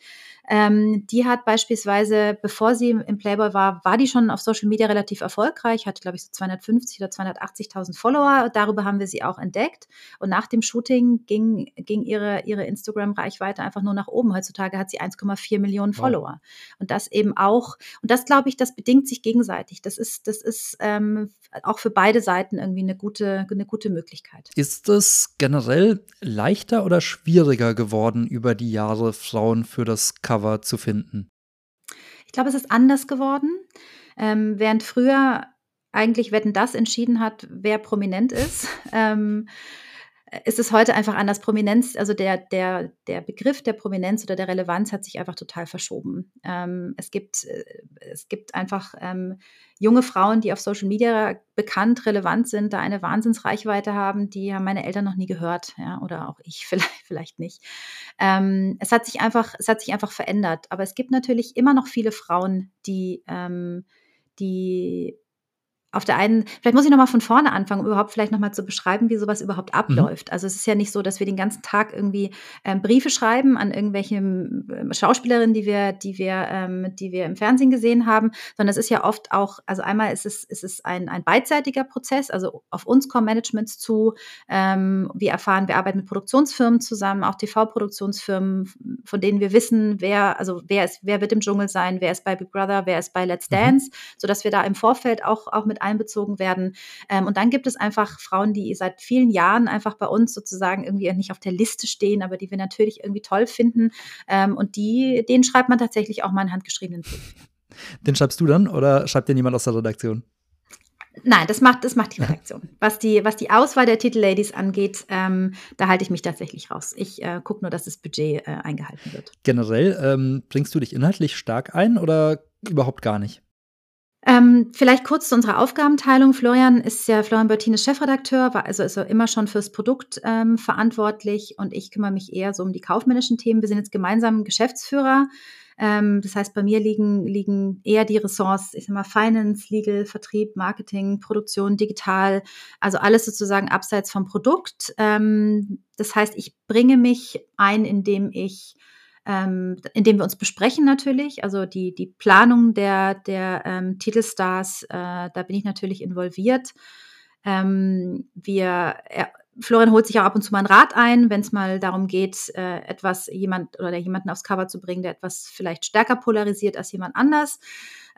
Ähm, die hat beispielsweise, bevor sie im Playboy war, war die schon auf Social Media relativ erfolgreich, hatte, glaube ich, so 250 oder 280.000 Follower. Darüber haben wir sie auch entdeckt. Und nach dem Shooting ging, ging ihre, ihre Instagram-Reichweite einfach nur nach oben. Heutzutage hat sie 1,4 Millionen Follower. Wow. Und das eben auch, und das glaube ich, das bedingt sich gegenseitig. Das ist, das ist ähm, auch für beide Seiten irgendwie eine gute, eine gute Möglichkeit. Ist es generell leichter oder schwieriger geworden, über die Jahre Frauen für das Cover zu finden? Ich glaube, es ist anders geworden. Ähm, während früher eigentlich Wetten das entschieden hat, wer prominent ist. <laughs> Ähm, ist es heute einfach anders. Prominenz, also der, der, der Begriff der Prominenz oder der Relevanz hat sich einfach total verschoben. Ähm, es, gibt, äh, es gibt einfach ähm, junge Frauen, die auf Social Media bekannt, relevant sind, da eine Wahnsinnsreichweite haben, die haben meine Eltern noch nie gehört, ja, oder auch ich <laughs> vielleicht, vielleicht nicht. Ähm, es hat sich einfach, es hat sich einfach verändert. Aber es gibt natürlich immer noch viele Frauen, die, ähm, die auf der einen, vielleicht muss ich nochmal von vorne anfangen, um überhaupt vielleicht nochmal zu beschreiben, wie sowas überhaupt mhm. abläuft. Mhm. Also es ist ja nicht so, dass wir den ganzen Tag irgendwie ähm, Briefe schreiben an irgendwelche ähm, Schauspielerinnen, die wir, die wir, ähm, die wir im Fernsehen gesehen haben, sondern es ist ja oft auch, also einmal ist es, ist es ein, ein beidseitiger Prozess, also auf uns kommen Managements zu, ähm, wir erfahren, wir arbeiten mit Produktionsfirmen zusammen, auch TV-Produktionsfirmen, von denen wir wissen, wer, also wer ist, wer wird im Dschungel sein, wer ist bei Big Brother, wer ist bei Let's mhm. Dance, mhm. sodass wir da im Vorfeld auch, auch mit mit einbezogen werden. Ähm, und dann gibt es einfach Frauen, die seit vielen Jahren einfach bei uns sozusagen irgendwie nicht auf der Liste stehen, aber die wir natürlich irgendwie toll finden. Ähm, und die, denen schreibt man tatsächlich auch mal einen handgeschriebenen Brief. Den schreibst du dann oder schreibt dir niemand aus der Redaktion? Nein, das macht, das macht die <laughs> Redaktion. Was die, was die Auswahl der Titelladies angeht, ähm, da halte ich mich tatsächlich raus. Ich äh, gucke nur, dass das Budget äh, eingehalten wird. Generell ähm, bringst du dich inhaltlich stark ein oder überhaupt gar nicht? Ähm, vielleicht kurz zu unserer Aufgabenteilung. Florian ist ja Florian Bertines Chefredakteur, war also ist er immer schon fürs Produkt ähm, verantwortlich und ich kümmere mich eher so um die kaufmännischen Themen. Wir sind jetzt gemeinsam Geschäftsführer. Ähm, das heißt, bei mir liegen, liegen eher die Ressorts, ich sag mal, Finance, Legal, Vertrieb, Marketing, Produktion, digital, also alles sozusagen abseits vom Produkt. Ähm, das heißt, ich bringe mich ein, indem ich ähm, indem wir uns besprechen natürlich. Also die, die Planung der, der ähm, Titelstars, äh, da bin ich natürlich involviert. Ähm, wir, er, Florian holt sich auch ab und zu mal einen Rat ein, wenn es mal darum geht, äh, etwas jemand oder jemanden aufs Cover zu bringen, der etwas vielleicht stärker polarisiert als jemand anders.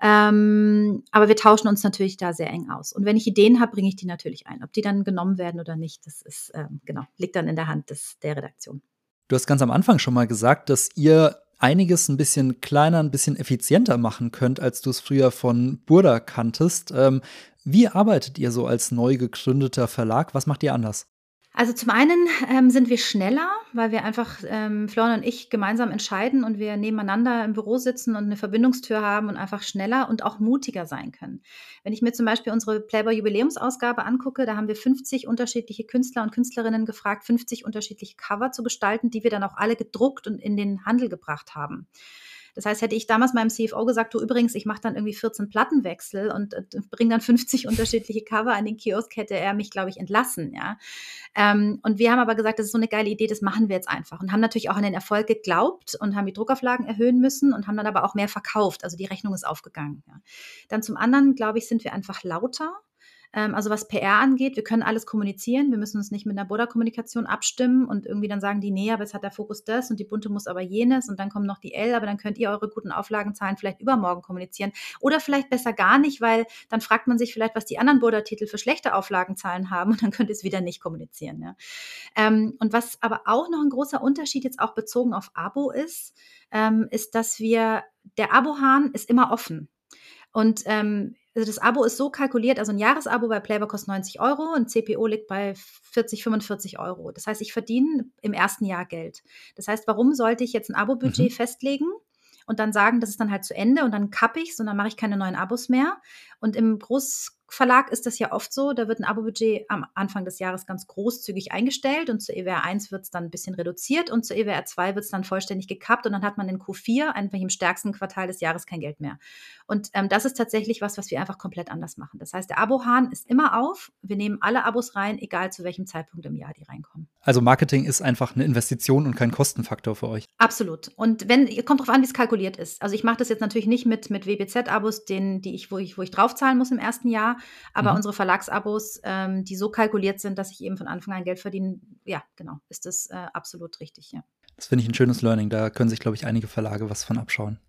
Ähm, aber wir tauschen uns natürlich da sehr eng aus. Und wenn ich Ideen habe, bringe ich die natürlich ein. Ob die dann genommen werden oder nicht, das ist ähm, genau liegt dann in der Hand des, der Redaktion. Du hast ganz am Anfang schon mal gesagt, dass ihr einiges ein bisschen kleiner, ein bisschen effizienter machen könnt, als du es früher von Burda kanntest. Ähm, wie arbeitet ihr so als neu gegründeter Verlag? Was macht ihr anders? Also zum einen ähm, sind wir schneller, weil wir einfach, ähm, Florian und ich, gemeinsam entscheiden und wir nebeneinander im Büro sitzen und eine Verbindungstür haben und einfach schneller und auch mutiger sein können. Wenn ich mir zum Beispiel unsere Playboy-Jubiläumsausgabe angucke, da haben wir 50 unterschiedliche Künstler und Künstlerinnen gefragt, 50 unterschiedliche Cover zu gestalten, die wir dann auch alle gedruckt und in den Handel gebracht haben. Das heißt, hätte ich damals meinem CFO gesagt, du übrigens, ich mache dann irgendwie 14 Plattenwechsel und äh, bringe dann 50 <laughs> unterschiedliche Cover an den Kiosk, hätte er mich, glaube ich, entlassen. Ja. Ähm, und wir haben aber gesagt, das ist so eine geile Idee, das machen wir jetzt einfach. Und haben natürlich auch an den Erfolg geglaubt und haben die Druckauflagen erhöhen müssen und haben dann aber auch mehr verkauft. Also die Rechnung ist aufgegangen. Ja. Dann zum anderen, glaube ich, sind wir einfach lauter ähm, also was PR angeht, wir können alles kommunizieren. Wir müssen uns nicht mit einer Border-Kommunikation abstimmen und irgendwie dann sagen die, nee, aber jetzt hat der Fokus das und die Bunte muss aber jenes und dann kommt noch die L, aber dann könnt ihr eure guten Auflagenzahlen vielleicht übermorgen kommunizieren. Oder vielleicht besser gar nicht, weil dann fragt man sich vielleicht, was die anderen Border-Titel für schlechte Auflagenzahlen haben und dann könnt ihr es wieder nicht kommunizieren. Ja. Ähm, und was aber auch noch ein großer Unterschied jetzt auch bezogen auf Abo ist, ähm, ist, dass wir, der Abo-Hahn ist immer offen. Und ähm, also das Abo ist so kalkuliert, also ein Jahresabo bei Playboy kostet 90 Euro und CPO liegt bei 40, 45 Euro. Das heißt, ich verdiene im ersten Jahr Geld. Das heißt, warum sollte ich jetzt ein Abo-Budget mhm. festlegen und dann sagen, das ist dann halt zu Ende und dann kappe ich es und dann mache ich keine neuen Abos mehr. Und im Groß Verlag ist das ja oft so, da wird ein Abo-Budget am Anfang des Jahres ganz großzügig eingestellt und zur EWR 1 wird es dann ein bisschen reduziert und zur EWR 2 wird es dann vollständig gekappt und dann hat man in Q4 einfach im stärksten Quartal des Jahres kein Geld mehr. Und ähm, das ist tatsächlich was, was wir einfach komplett anders machen. Das heißt, der Abo-Hahn ist immer auf. Wir nehmen alle Abos rein, egal zu welchem Zeitpunkt im Jahr die reinkommen. Also Marketing ist einfach eine Investition und kein Kostenfaktor für euch. Absolut. Und wenn, kommt darauf an, wie es kalkuliert ist. Also ich mache das jetzt natürlich nicht mit, mit WBZ-Abos, die ich, wo ich, wo ich draufzahlen muss im ersten Jahr, aber mhm. unsere Verlagsabos, ähm, die so kalkuliert sind, dass ich eben von Anfang an Geld verdiene, ja, genau, ist das äh, absolut richtig, ja. Das finde ich ein schönes Learning. Da können sich, glaube ich, einige Verlage was von abschauen.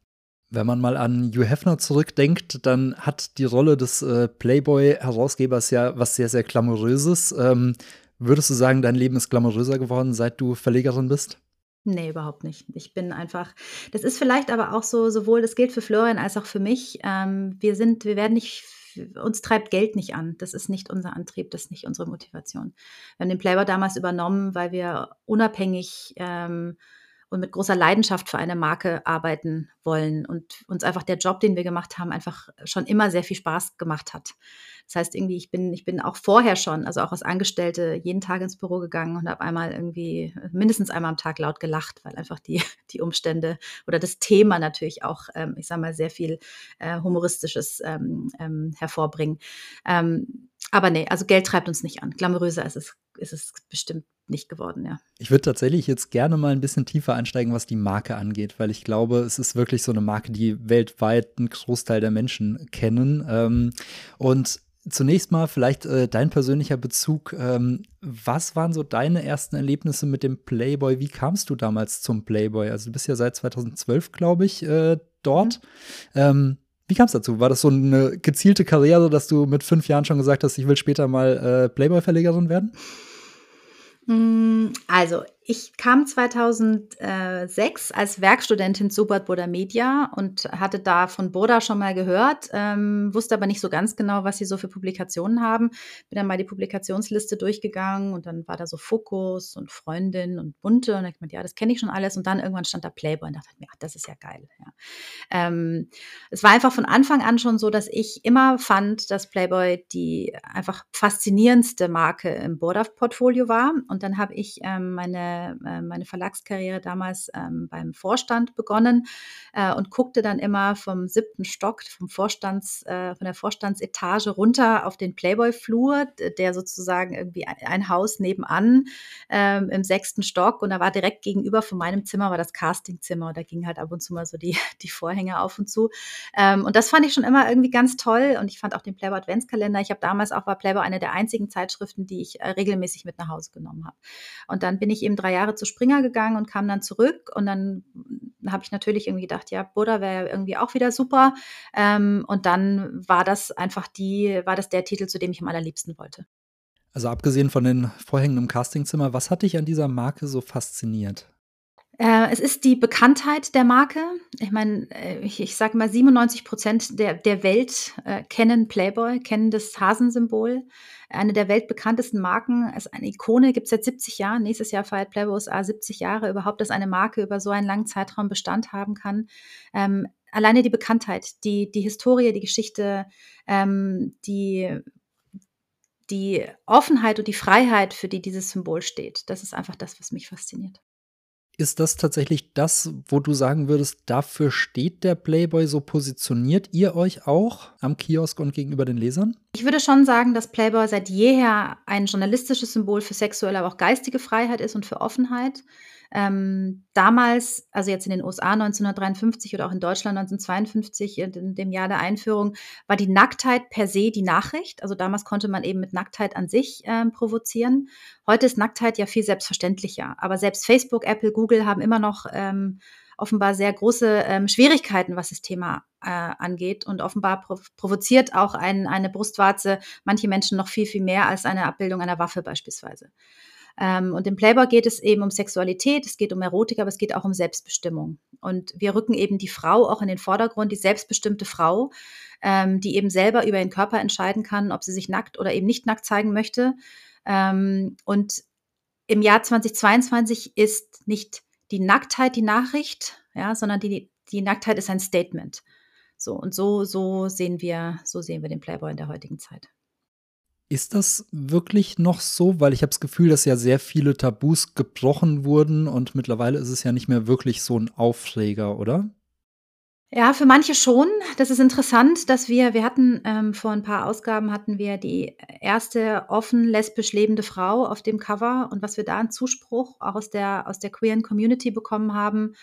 Wenn man mal an Hugh Hefner zurückdenkt, dann hat die Rolle des äh, Playboy-Herausgebers ja was sehr, sehr Glamouröses. Ähm, würdest du sagen, dein Leben ist glamouröser geworden, seit du Verlegerin bist? Nee, überhaupt nicht. Ich bin einfach das ist vielleicht aber auch so sowohl das gilt für Florian als auch für mich. Ähm, wir sind wir werden nicht uns treibt Geld nicht an. Das ist nicht unser Antrieb, das ist nicht unsere Motivation. Wir haben den Playboy damals übernommen, weil wir unabhängig ähm, und mit großer Leidenschaft für eine Marke arbeiten wollen und uns einfach der Job, den wir gemacht haben, einfach schon immer sehr viel Spaß gemacht hat. Das heißt irgendwie, ich bin, ich bin auch vorher schon, also auch als Angestellte, jeden Tag ins Büro gegangen und habe einmal irgendwie mindestens einmal am Tag laut gelacht, weil einfach die, <laughs> die Umstände oder das Thema natürlich auch, ähm, ich sage mal, sehr viel äh, Humoristisches ähm, ähm, hervorbringen. Aber nee, also Geld treibt uns nicht an. Glamouröser ist es, ist es bestimmt nicht geworden, ja. Ich würde tatsächlich jetzt gerne mal ein bisschen tiefer einsteigen, was die Marke angeht, weil ich glaube, es ist wirklich so eine Marke, die weltweit einen Großteil der Menschen kennen. Ähm, und zunächst mal vielleicht äh, dein persönlicher Bezug. Ähm, was waren so deine ersten Erlebnisse mit dem Playboy? Wie kamst du damals zum Playboy? Also du bist ja seit 2012, glaube ich, äh, dort. Mhm. Ähm, wie kam es dazu? War das so eine gezielte Karriere, dass du mit fünf Jahren schon gesagt hast, ich will später mal äh, Playboy-Verlegerin werden? Hm, also, ich kam 2006 als Werkstudentin zu Boda Media und hatte da von Boda schon mal gehört, ähm, wusste aber nicht so ganz genau, was sie so für Publikationen haben. Bin dann mal die Publikationsliste durchgegangen und dann war da so Fokus und Freundin und Bunte und ich meinte, ja, das kenne ich schon alles und dann irgendwann stand da Playboy und dachte mir, das ist ja geil. Ja. Ähm, es war einfach von Anfang an schon so, dass ich immer fand, dass Playboy die einfach faszinierendste Marke im Boda-Portfolio war und dann habe ich ähm, meine äh, meine Verlagskarriere damals ähm, beim Vorstand begonnen äh, und guckte dann immer vom siebten Stock, vom Vorstands, äh, von der Vorstandsetage runter auf den Playboy-Flur, der sozusagen irgendwie ein, ein Haus nebenan ähm, im sechsten Stock und da war direkt gegenüber von meinem Zimmer war das Castingzimmer und da ging halt ab und zu mal so die, <laughs> die Vorhänge auf und zu. Ähm, und das fand ich schon immer irgendwie ganz toll und ich fand auch den Playboy Adventskalender. Ich habe damals auch war Playboy eine der einzigen Zeitschriften, die ich äh, regelmäßig mit nach Hause genommen habe. Und dann bin ich eben drei drei Jahre zu Springer gegangen und kam dann zurück. Und dann habe ich natürlich irgendwie gedacht, ja, Buddha wäre irgendwie auch wieder super. Ähm, und dann war das einfach die, war das der Titel, zu dem ich am allerliebsten wollte. Also abgesehen von den Vorhängen im Castingzimmer, was hat dich an dieser Marke so fasziniert? Äh, es ist die Bekanntheit der Marke. Ich meine, äh, ich, ich sage mal, 97 Prozent der, der Welt äh, kennen Playboy, kennen das Hasensymbol eine der weltbekanntesten Marken, ist eine Ikone, gibt es seit 70 Jahren. Nächstes Jahr feiert Playboy USA 70 Jahre. Überhaupt, dass eine Marke über so einen langen Zeitraum Bestand haben kann. Ähm, alleine die Bekanntheit, die, die Historie, die Geschichte, ähm, die, die Offenheit und die Freiheit, für die dieses Symbol steht, das ist einfach das, was mich fasziniert. Ist das tatsächlich das, wo du sagen würdest, dafür steht der Playboy so positioniert ihr euch auch am Kiosk und gegenüber den Lesern? Ich würde schon sagen, dass Playboy seit jeher ein journalistisches Symbol für sexuelle, aber auch geistige Freiheit ist und für Offenheit. Ähm, damals, also jetzt in den USA 1953 oder auch in Deutschland 1952, in dem Jahr der Einführung, war die Nacktheit per se die Nachricht. Also damals konnte man eben mit Nacktheit an sich ähm, provozieren. Heute ist Nacktheit ja viel selbstverständlicher. Aber selbst Facebook, Apple, Google haben immer noch ähm, offenbar sehr große ähm, Schwierigkeiten, was das Thema äh, angeht. Und offenbar prov provoziert auch ein, eine Brustwarze manche Menschen noch viel, viel mehr als eine Abbildung einer Waffe beispielsweise. Ähm, und im Playboy geht es eben um Sexualität, es geht um Erotik, aber es geht auch um Selbstbestimmung. Und wir rücken eben die Frau auch in den Vordergrund, die selbstbestimmte Frau, ähm, die eben selber über ihren Körper entscheiden kann, ob sie sich nackt oder eben nicht nackt zeigen möchte. Ähm, und im Jahr 2022 ist nicht die Nacktheit die Nachricht, ja, sondern die, die Nacktheit ist ein Statement. So und so so sehen wir so sehen wir den Playboy in der heutigen Zeit. Ist das wirklich noch so? Weil ich habe das Gefühl, dass ja sehr viele Tabus gebrochen wurden und mittlerweile ist es ja nicht mehr wirklich so ein Aufreger, oder? Ja, für manche schon. Das ist interessant, dass wir wir hatten, ähm, vor ein paar Ausgaben hatten wir die erste offen lesbisch lebende Frau auf dem Cover und was wir da an Zuspruch auch aus der aus der queeren Community bekommen haben,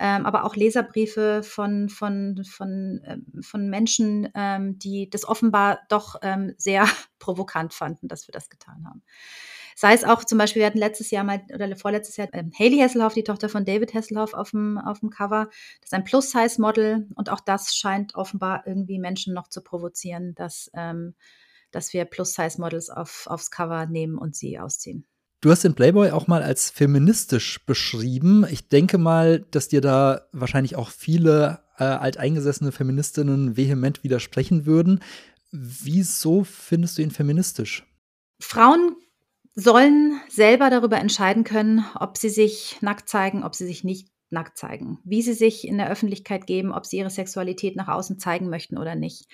ähm, aber auch Leserbriefe von von von, ähm, von Menschen, ähm, die das offenbar doch, ähm, sehr <laughs> provokant fanden, dass wir das getan haben. Sei es auch zum Beispiel, wir hatten letztes Jahr mal oder vorletztes Jahr ähm, Hailey Hasselhoff, die Tochter von David Hasselhoff, auf dem, auf dem Cover. Das ist ein Plus-Size-Model und auch das scheint offenbar irgendwie Menschen noch zu provozieren, dass, ähm, dass wir Plus-Size-Models auf, aufs Cover nehmen und sie ausziehen. Du hast den Playboy auch mal als feministisch beschrieben. Ich denke mal, dass dir da wahrscheinlich auch viele äh, alteingesessene Feministinnen vehement widersprechen würden. Wieso findest du ihn feministisch? Frauen sollen selber darüber entscheiden können, ob sie sich nackt zeigen, ob sie sich nicht nackt zeigen, wie sie sich in der Öffentlichkeit geben, ob sie ihre Sexualität nach außen zeigen möchten oder nicht.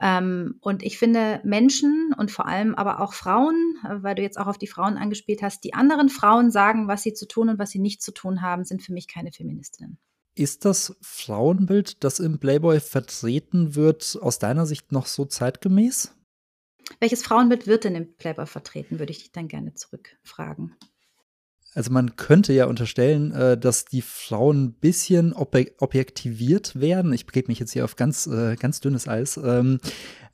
Ähm, und ich finde Menschen und vor allem aber auch Frauen, weil du jetzt auch auf die Frauen angespielt hast, die anderen Frauen sagen, was sie zu tun und was sie nicht zu tun haben, sind für mich keine Feministinnen. Ist das Frauenbild, das im Playboy vertreten wird, aus deiner Sicht noch so zeitgemäß? Welches Frauenbild wird denn im Playboy vertreten, würde ich dich dann gerne zurückfragen. Also man könnte ja unterstellen, äh, dass die Frauen ein bisschen objektiviert werden. Ich begebe mich jetzt hier auf ganz, äh, ganz dünnes Eis. Ähm,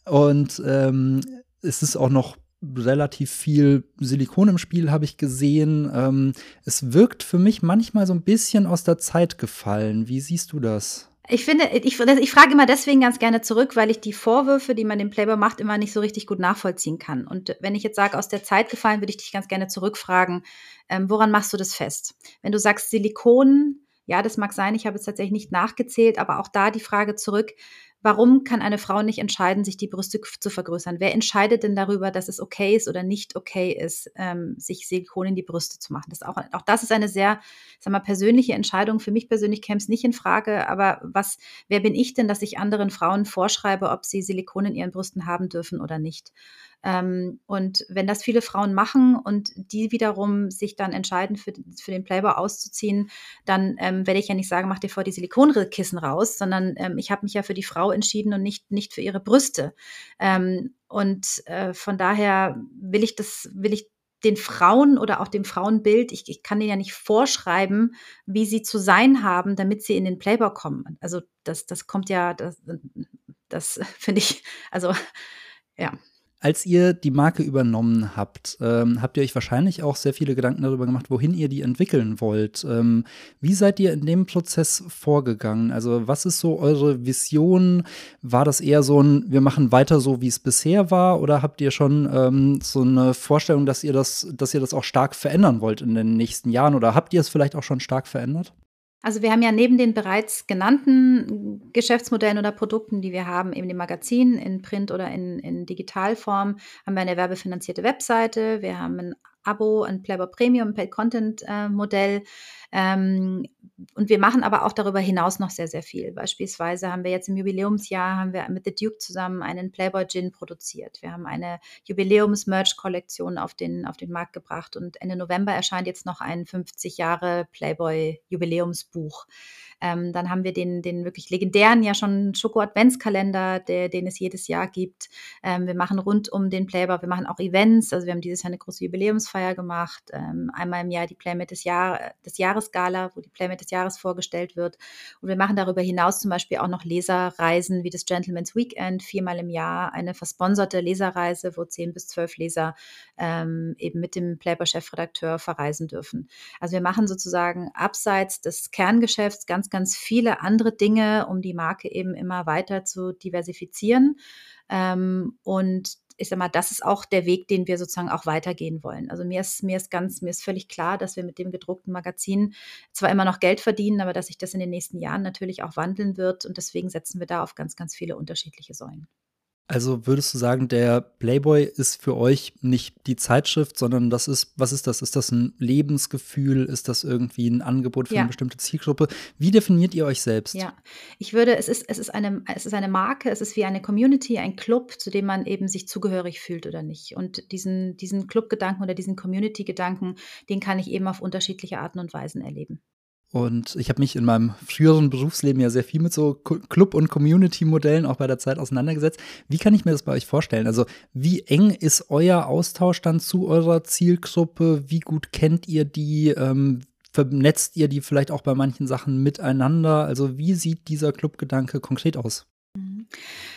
und ähm, es ist auch noch relativ viel Silikon im Spiel, habe ich gesehen. Ähm, es wirkt für mich manchmal so ein bisschen aus der Zeit gefallen. Wie siehst du das? Ich finde, ich, ich frage immer deswegen ganz gerne zurück, weil ich die Vorwürfe, die man dem Playboy macht, immer nicht so richtig gut nachvollziehen kann. Und wenn ich jetzt sage, aus der Zeit gefallen, würde ich dich ganz gerne zurückfragen, ähm, woran machst du das fest? Wenn du sagst Silikon, ja, das mag sein, ich habe es tatsächlich nicht nachgezählt, aber auch da die Frage zurück, Warum kann eine Frau nicht entscheiden, sich die Brüste zu vergrößern? Wer entscheidet denn darüber, dass es okay ist oder nicht okay ist, ähm, sich Silikon in die Brüste zu machen? Das auch, auch das ist eine sehr, sag mal, persönliche Entscheidung. Für mich persönlich käme es nicht in Frage, aber was, wer bin ich denn, dass ich anderen Frauen vorschreibe, ob sie Silikon in ihren Brüsten haben dürfen oder nicht? Ähm, und wenn das viele Frauen machen und die wiederum sich dann entscheiden, für, für den Playboy auszuziehen, dann ähm, werde ich ja nicht sagen, mach dir vor die Silikonkissen raus, sondern ähm, ich habe mich ja für die Frau entschieden und nicht, nicht für ihre Brüste. Ähm, und äh, von daher will ich das, will ich den Frauen oder auch dem Frauenbild, ich, ich kann denen ja nicht vorschreiben, wie sie zu sein haben, damit sie in den Playboy kommen. Also das, das kommt ja, das, das <laughs> finde ich, also ja. Als ihr die Marke übernommen habt, ähm, habt ihr euch wahrscheinlich auch sehr viele Gedanken darüber gemacht, wohin ihr die entwickeln wollt. Ähm, wie seid ihr in dem Prozess vorgegangen? Also was ist so eure Vision? War das eher so ein, wir machen weiter so, wie es bisher war? Oder habt ihr schon ähm, so eine Vorstellung, dass ihr das, dass ihr das auch stark verändern wollt in den nächsten Jahren? Oder habt ihr es vielleicht auch schon stark verändert? Also wir haben ja neben den bereits genannten Geschäftsmodellen oder Produkten, die wir haben, eben im Magazin, in Print oder in, in Digitalform, haben wir eine werbefinanzierte Webseite, wir haben ein Abo, ein Playboy Premium, Paid Content äh. Ähm, und wir machen aber auch darüber hinaus noch sehr, sehr viel. Beispielsweise haben wir jetzt im Jubiläumsjahr haben wir mit The Duke zusammen einen Playboy Gin produziert. Wir haben eine Jubiläums-Merch-Kollektion auf den, auf den Markt gebracht und Ende November erscheint jetzt noch ein 50 Jahre Playboy Jubiläumsbuch. Ähm, dann haben wir den, den wirklich legendären ja schon Schoko-Adventskalender, den es jedes Jahr gibt. Ähm, wir machen rund um den Playboy, wir machen auch Events. Also wir haben dieses Jahr eine große Jubiläumsfeier gemacht. Ähm, einmal im Jahr die Playmate des, Jahr, des Jahresgala, wo die Playmate des Jahres vorgestellt wird. Und wir machen darüber hinaus zum Beispiel auch noch Leserreisen wie das Gentleman's Weekend, viermal im Jahr eine versponserte Leserreise, wo zehn bis zwölf Leser ähm, eben mit dem Playboy-Chefredakteur verreisen dürfen. Also wir machen sozusagen abseits des Kerngeschäfts ganz, ganz viele andere Dinge, um die Marke eben immer weiter zu diversifizieren. Ähm, und ich sag mal, das ist auch der Weg, den wir sozusagen auch weitergehen wollen. Also mir ist, mir ist ganz, mir ist völlig klar, dass wir mit dem gedruckten Magazin zwar immer noch Geld verdienen, aber dass sich das in den nächsten Jahren natürlich auch wandeln wird. Und deswegen setzen wir da auf ganz, ganz viele unterschiedliche Säulen. Also würdest du sagen, der Playboy ist für euch nicht die Zeitschrift, sondern das ist, was ist das? Ist das ein Lebensgefühl? Ist das irgendwie ein Angebot für ja. eine bestimmte Zielgruppe? Wie definiert ihr euch selbst? Ja, ich würde, es ist, es ist eine, es ist eine Marke, es ist wie eine Community, ein Club, zu dem man eben sich zugehörig fühlt oder nicht. Und diesen, diesen Club-Gedanken oder diesen Community-Gedanken, den kann ich eben auf unterschiedliche Arten und Weisen erleben. Und ich habe mich in meinem früheren Berufsleben ja sehr viel mit so Club- und Community-Modellen auch bei der Zeit auseinandergesetzt. Wie kann ich mir das bei euch vorstellen? Also wie eng ist euer Austausch dann zu eurer Zielgruppe? Wie gut kennt ihr die? Ähm, vernetzt ihr die vielleicht auch bei manchen Sachen miteinander? Also wie sieht dieser Clubgedanke konkret aus? Mhm.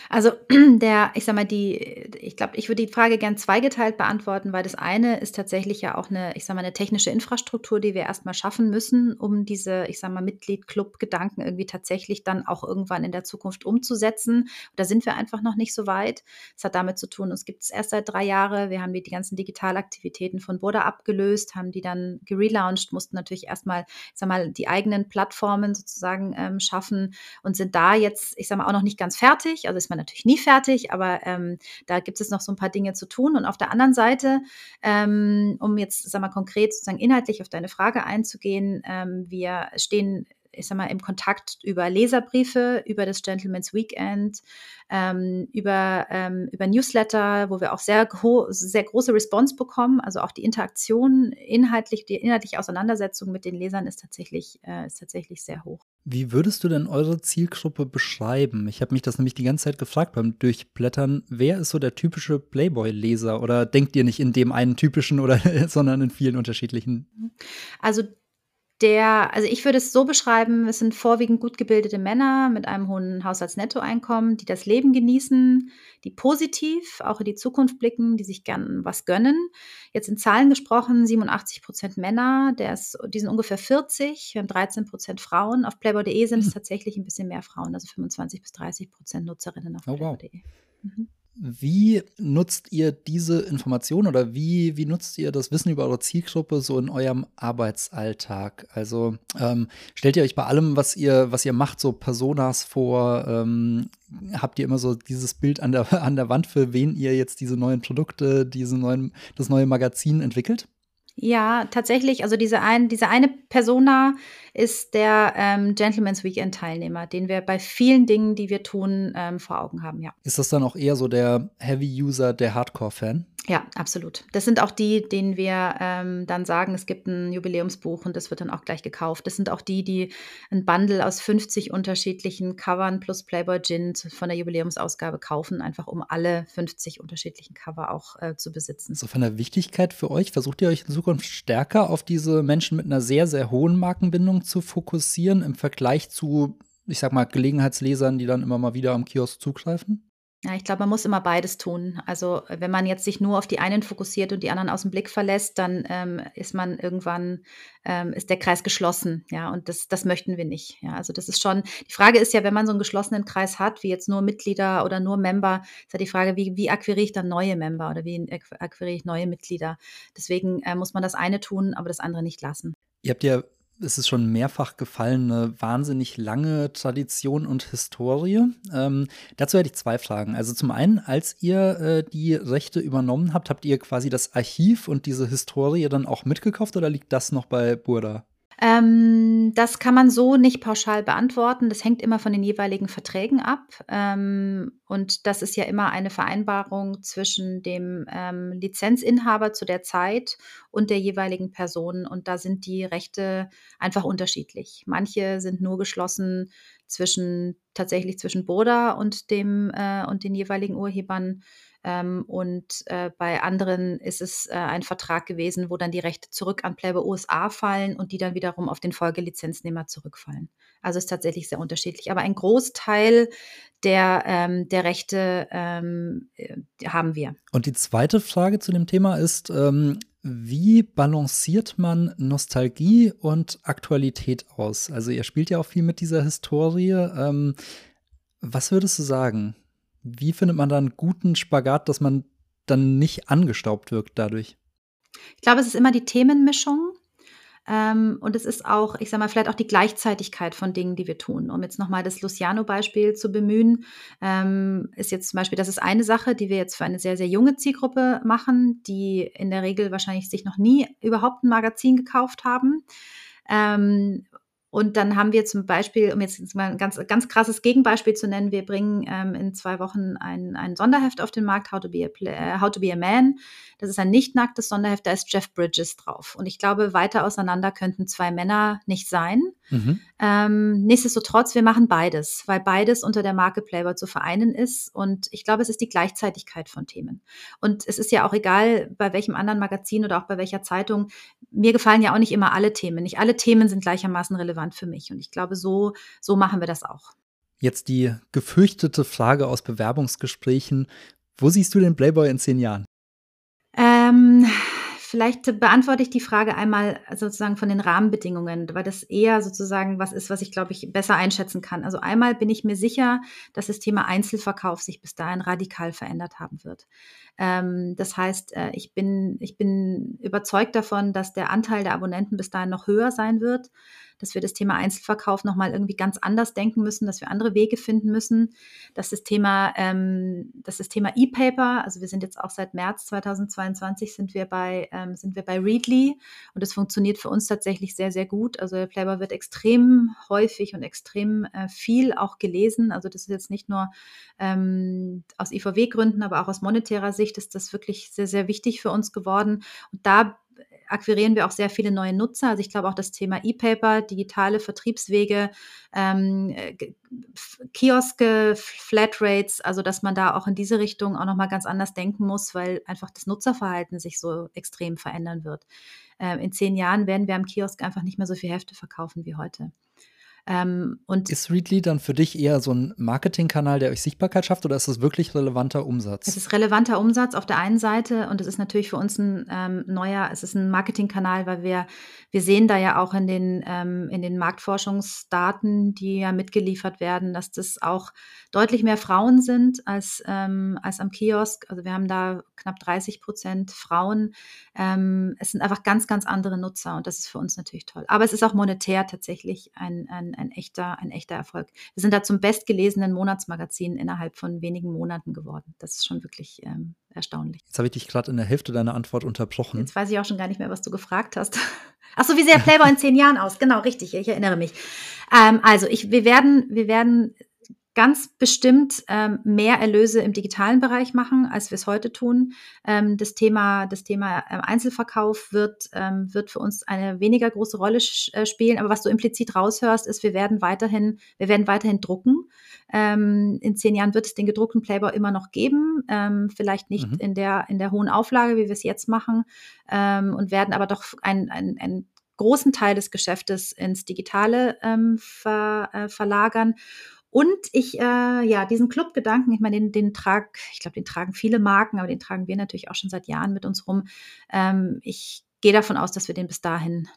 Also <clears throat> der, ich sag mal, die, ich glaube, ich würde die Frage gern zweigeteilt beantworten, weil das eine ist tatsächlich ja auch eine, ich sag mal, eine technische Infrastruktur, die wir erstmal schaffen müssen, um diese, ich sag mal, Mitglied-Club-Gedanken irgendwie tatsächlich dann auch irgendwann in der Zukunft umzusetzen. Da sind wir einfach noch nicht so weit. Es hat damit zu tun, uns gibt es erst seit drei Jahren. Wir haben die, ganzen Digitalaktivitäten von Burda abgelöst, haben die dann gelauncht, mussten natürlich erstmal, ich sag mal, die eigenen Plattformen sozusagen ähm, schaffen und sind da jetzt, ich sag mal, auch noch nicht ganz fertig. Also ist man natürlich nie fertig, aber ähm, da gibt es noch so ein paar Dinge zu tun. Und auf der anderen Seite, ähm, um jetzt, sag mal, konkret sozusagen inhaltlich auf deine Frage einzugehen, ähm, wir stehen ich sag mal, im Kontakt über Leserbriefe, über das Gentleman's Weekend, ähm, über, ähm, über Newsletter, wo wir auch sehr, sehr große Response bekommen. Also auch die Interaktion inhaltlich, die inhaltliche Auseinandersetzung mit den Lesern ist tatsächlich, äh, ist tatsächlich sehr hoch. Wie würdest du denn eure Zielgruppe beschreiben? Ich habe mich das nämlich die ganze Zeit gefragt beim Durchblättern. Wer ist so der typische Playboy-Leser? Oder denkt ihr nicht in dem einen typischen oder <laughs> sondern in vielen unterschiedlichen? Also der, also ich würde es so beschreiben, es sind vorwiegend gut gebildete Männer mit einem hohen Haushaltsnettoeinkommen, die das Leben genießen, die positiv auch in die Zukunft blicken, die sich gern was gönnen. Jetzt in Zahlen gesprochen, 87 Prozent Männer, der ist, die sind ungefähr 40, wir haben 13 Prozent Frauen. Auf playboy.de sind es hm. tatsächlich ein bisschen mehr Frauen, also 25 bis 30 Prozent Nutzerinnen auf oh, playboy.de. Wow. Mhm. Wie nutzt ihr diese Information oder wie, wie nutzt ihr das Wissen über eure Zielgruppe so in eurem Arbeitsalltag? Also ähm, stellt ihr euch bei allem, was ihr, was ihr macht, so Personas vor? Ähm, habt ihr immer so dieses Bild an der, an der Wand, für wen ihr jetzt diese neuen Produkte, diese neuen, das neue Magazin entwickelt? Ja, tatsächlich. Also diese, ein, diese eine Persona ist der ähm, Gentleman's Weekend Teilnehmer, den wir bei vielen Dingen, die wir tun, ähm, vor Augen haben, ja. Ist das dann auch eher so der Heavy-User, der Hardcore-Fan? Ja, absolut. Das sind auch die, denen wir ähm, dann sagen, es gibt ein Jubiläumsbuch und das wird dann auch gleich gekauft. Das sind auch die, die ein Bundle aus 50 unterschiedlichen Covern plus Playboy Gin von der Jubiläumsausgabe kaufen, einfach um alle 50 unterschiedlichen Cover auch äh, zu besitzen. So von der Wichtigkeit für euch, versucht ihr euch in Zukunft stärker auf diese Menschen mit einer sehr, sehr hohen Markenbindung zu fokussieren im Vergleich zu, ich sag mal, Gelegenheitslesern, die dann immer mal wieder am Kiosk zugreifen? Ja, ich glaube, man muss immer beides tun. Also wenn man jetzt sich nur auf die einen fokussiert und die anderen aus dem Blick verlässt, dann ähm, ist man irgendwann, ähm, ist der Kreis geschlossen. Ja, und das, das möchten wir nicht. Ja, also das ist schon, die Frage ist ja, wenn man so einen geschlossenen Kreis hat, wie jetzt nur Mitglieder oder nur Member, ist ja die Frage, wie, wie akquiriere ich dann neue Member oder wie akquiriere ich neue Mitglieder? Deswegen äh, muss man das eine tun, aber das andere nicht lassen. Ihr habt ja es ist schon mehrfach gefallen, eine wahnsinnig lange Tradition und Historie. Ähm, dazu hätte ich zwei Fragen. Also zum einen, als ihr äh, die Rechte übernommen habt, habt ihr quasi das Archiv und diese Historie dann auch mitgekauft oder liegt das noch bei Burda? Ähm, das kann man so nicht pauschal beantworten. Das hängt immer von den jeweiligen Verträgen ab. Ähm, und das ist ja immer eine Vereinbarung zwischen dem ähm, Lizenzinhaber zu der Zeit und der jeweiligen Person. Und da sind die Rechte einfach unterschiedlich. Manche sind nur geschlossen zwischen tatsächlich zwischen Boda und dem äh, und den jeweiligen Urhebern. Ähm, und äh, bei anderen ist es äh, ein Vertrag gewesen, wo dann die Rechte zurück an Playboy USA fallen und die dann wiederum auf den Folgelizenznehmer zurückfallen. Also ist tatsächlich sehr unterschiedlich. Aber ein Großteil der, ähm, der Rechte ähm, äh, haben wir. Und die zweite Frage zu dem Thema ist, ähm, wie balanciert man Nostalgie und Aktualität aus? Also ihr spielt ja auch viel mit dieser Historie. Ähm, was würdest du sagen? Wie findet man da einen guten Spagat, dass man dann nicht angestaubt wirkt dadurch? Ich glaube, es ist immer die Themenmischung. Ähm, und es ist auch, ich sage mal, vielleicht auch die Gleichzeitigkeit von Dingen, die wir tun. Um jetzt nochmal das Luciano-Beispiel zu bemühen, ähm, ist jetzt zum Beispiel, das ist eine Sache, die wir jetzt für eine sehr, sehr junge Zielgruppe machen, die in der Regel wahrscheinlich sich noch nie überhaupt ein Magazin gekauft haben. Ähm, und dann haben wir zum Beispiel, um jetzt mal ein ganz, ganz krasses Gegenbeispiel zu nennen, wir bringen ähm, in zwei Wochen ein, ein Sonderheft auf den Markt, How to, be a, äh, How to Be a Man. Das ist ein nicht nacktes Sonderheft, da ist Jeff Bridges drauf. Und ich glaube, weiter auseinander könnten zwei Männer nicht sein. Mhm. Ähm, nichtsdestotrotz, wir machen beides, weil beides unter der Marke Playboy zu vereinen ist. Und ich glaube, es ist die Gleichzeitigkeit von Themen. Und es ist ja auch egal, bei welchem anderen Magazin oder auch bei welcher Zeitung. Mir gefallen ja auch nicht immer alle Themen. Nicht alle Themen sind gleichermaßen relevant für mich. Und ich glaube, so, so machen wir das auch. Jetzt die gefürchtete Frage aus Bewerbungsgesprächen. Wo siehst du den Playboy in zehn Jahren? Ähm, Vielleicht beantworte ich die Frage einmal sozusagen von den Rahmenbedingungen, weil das eher sozusagen was ist, was ich glaube ich besser einschätzen kann. Also einmal bin ich mir sicher, dass das Thema Einzelverkauf sich bis dahin radikal verändert haben wird. Ähm, das heißt, äh, ich bin, ich bin überzeugt davon, dass der Anteil der Abonnenten bis dahin noch höher sein wird dass wir das Thema Einzelverkauf nochmal irgendwie ganz anders denken müssen, dass wir andere Wege finden müssen, dass das Thema, ähm, dass das Thema E-Paper, also wir sind jetzt auch seit März 2022 sind wir bei, ähm, sind wir bei Readly und das funktioniert für uns tatsächlich sehr, sehr gut. Also der Playboy wird extrem häufig und extrem äh, viel auch gelesen. Also das ist jetzt nicht nur ähm, aus IVW-Gründen, aber auch aus monetärer Sicht ist das wirklich sehr, sehr wichtig für uns geworden. Und da akquirieren wir auch sehr viele neue Nutzer. Also ich glaube auch das Thema E-Paper, digitale Vertriebswege, ähm, Kioske, Flatrates, also dass man da auch in diese Richtung auch nochmal ganz anders denken muss, weil einfach das Nutzerverhalten sich so extrem verändern wird. Ähm, in zehn Jahren werden wir am Kiosk einfach nicht mehr so viel Hefte verkaufen wie heute. Ähm, und ist Readly dann für dich eher so ein Marketingkanal, der euch Sichtbarkeit schafft, oder ist das wirklich relevanter Umsatz? Es ist relevanter Umsatz auf der einen Seite und es ist natürlich für uns ein ähm, neuer, es ist ein Marketingkanal, weil wir, wir sehen da ja auch in den, ähm, in den Marktforschungsdaten, die ja mitgeliefert werden, dass das auch deutlich mehr Frauen sind als, ähm, als am Kiosk. Also wir haben da knapp 30 Prozent Frauen. Ähm, es sind einfach ganz, ganz andere Nutzer und das ist für uns natürlich toll. Aber es ist auch monetär tatsächlich ein, ein ein, echter, ein echter Erfolg. Wir sind da zum bestgelesenen Monatsmagazin innerhalb von wenigen Monaten geworden. Das ist schon wirklich ähm, erstaunlich. Jetzt habe ich dich gerade in der Hälfte deiner Antwort unterbrochen. Jetzt weiß ich auch schon gar nicht mehr, was du gefragt hast. <laughs> Achso, wie sieht Playboy in zehn Jahren aus? Genau, richtig, ich erinnere mich. Ähm, also ich, wir, werden, wir werden ganz bestimmt ähm, mehr Erlöse im digitalen Bereich machen, als wir es heute tun. Ähm, das Thema, das Thema ähm, Einzelverkauf wird, ähm, wird für uns eine weniger große Rolle äh, spielen. Aber was du implizit raushörst, ist, wir werden weiterhin, wir werden weiterhin drucken. Ähm, in zehn Jahren wird es den gedruckten Playboy immer noch geben, ähm, vielleicht nicht mhm. in der in der hohen Auflage, wie wir es jetzt machen, und werden aber doch ein, ein, ein großen Teil des Geschäftes ins Digitale ähm, ver, äh, verlagern. Und ich, äh, ja, diesen Clubgedanken, ich meine, den, den trag, ich glaube, den tragen viele Marken, aber den tragen wir natürlich auch schon seit Jahren mit uns rum. Ähm, ich gehe davon aus, dass wir den bis dahin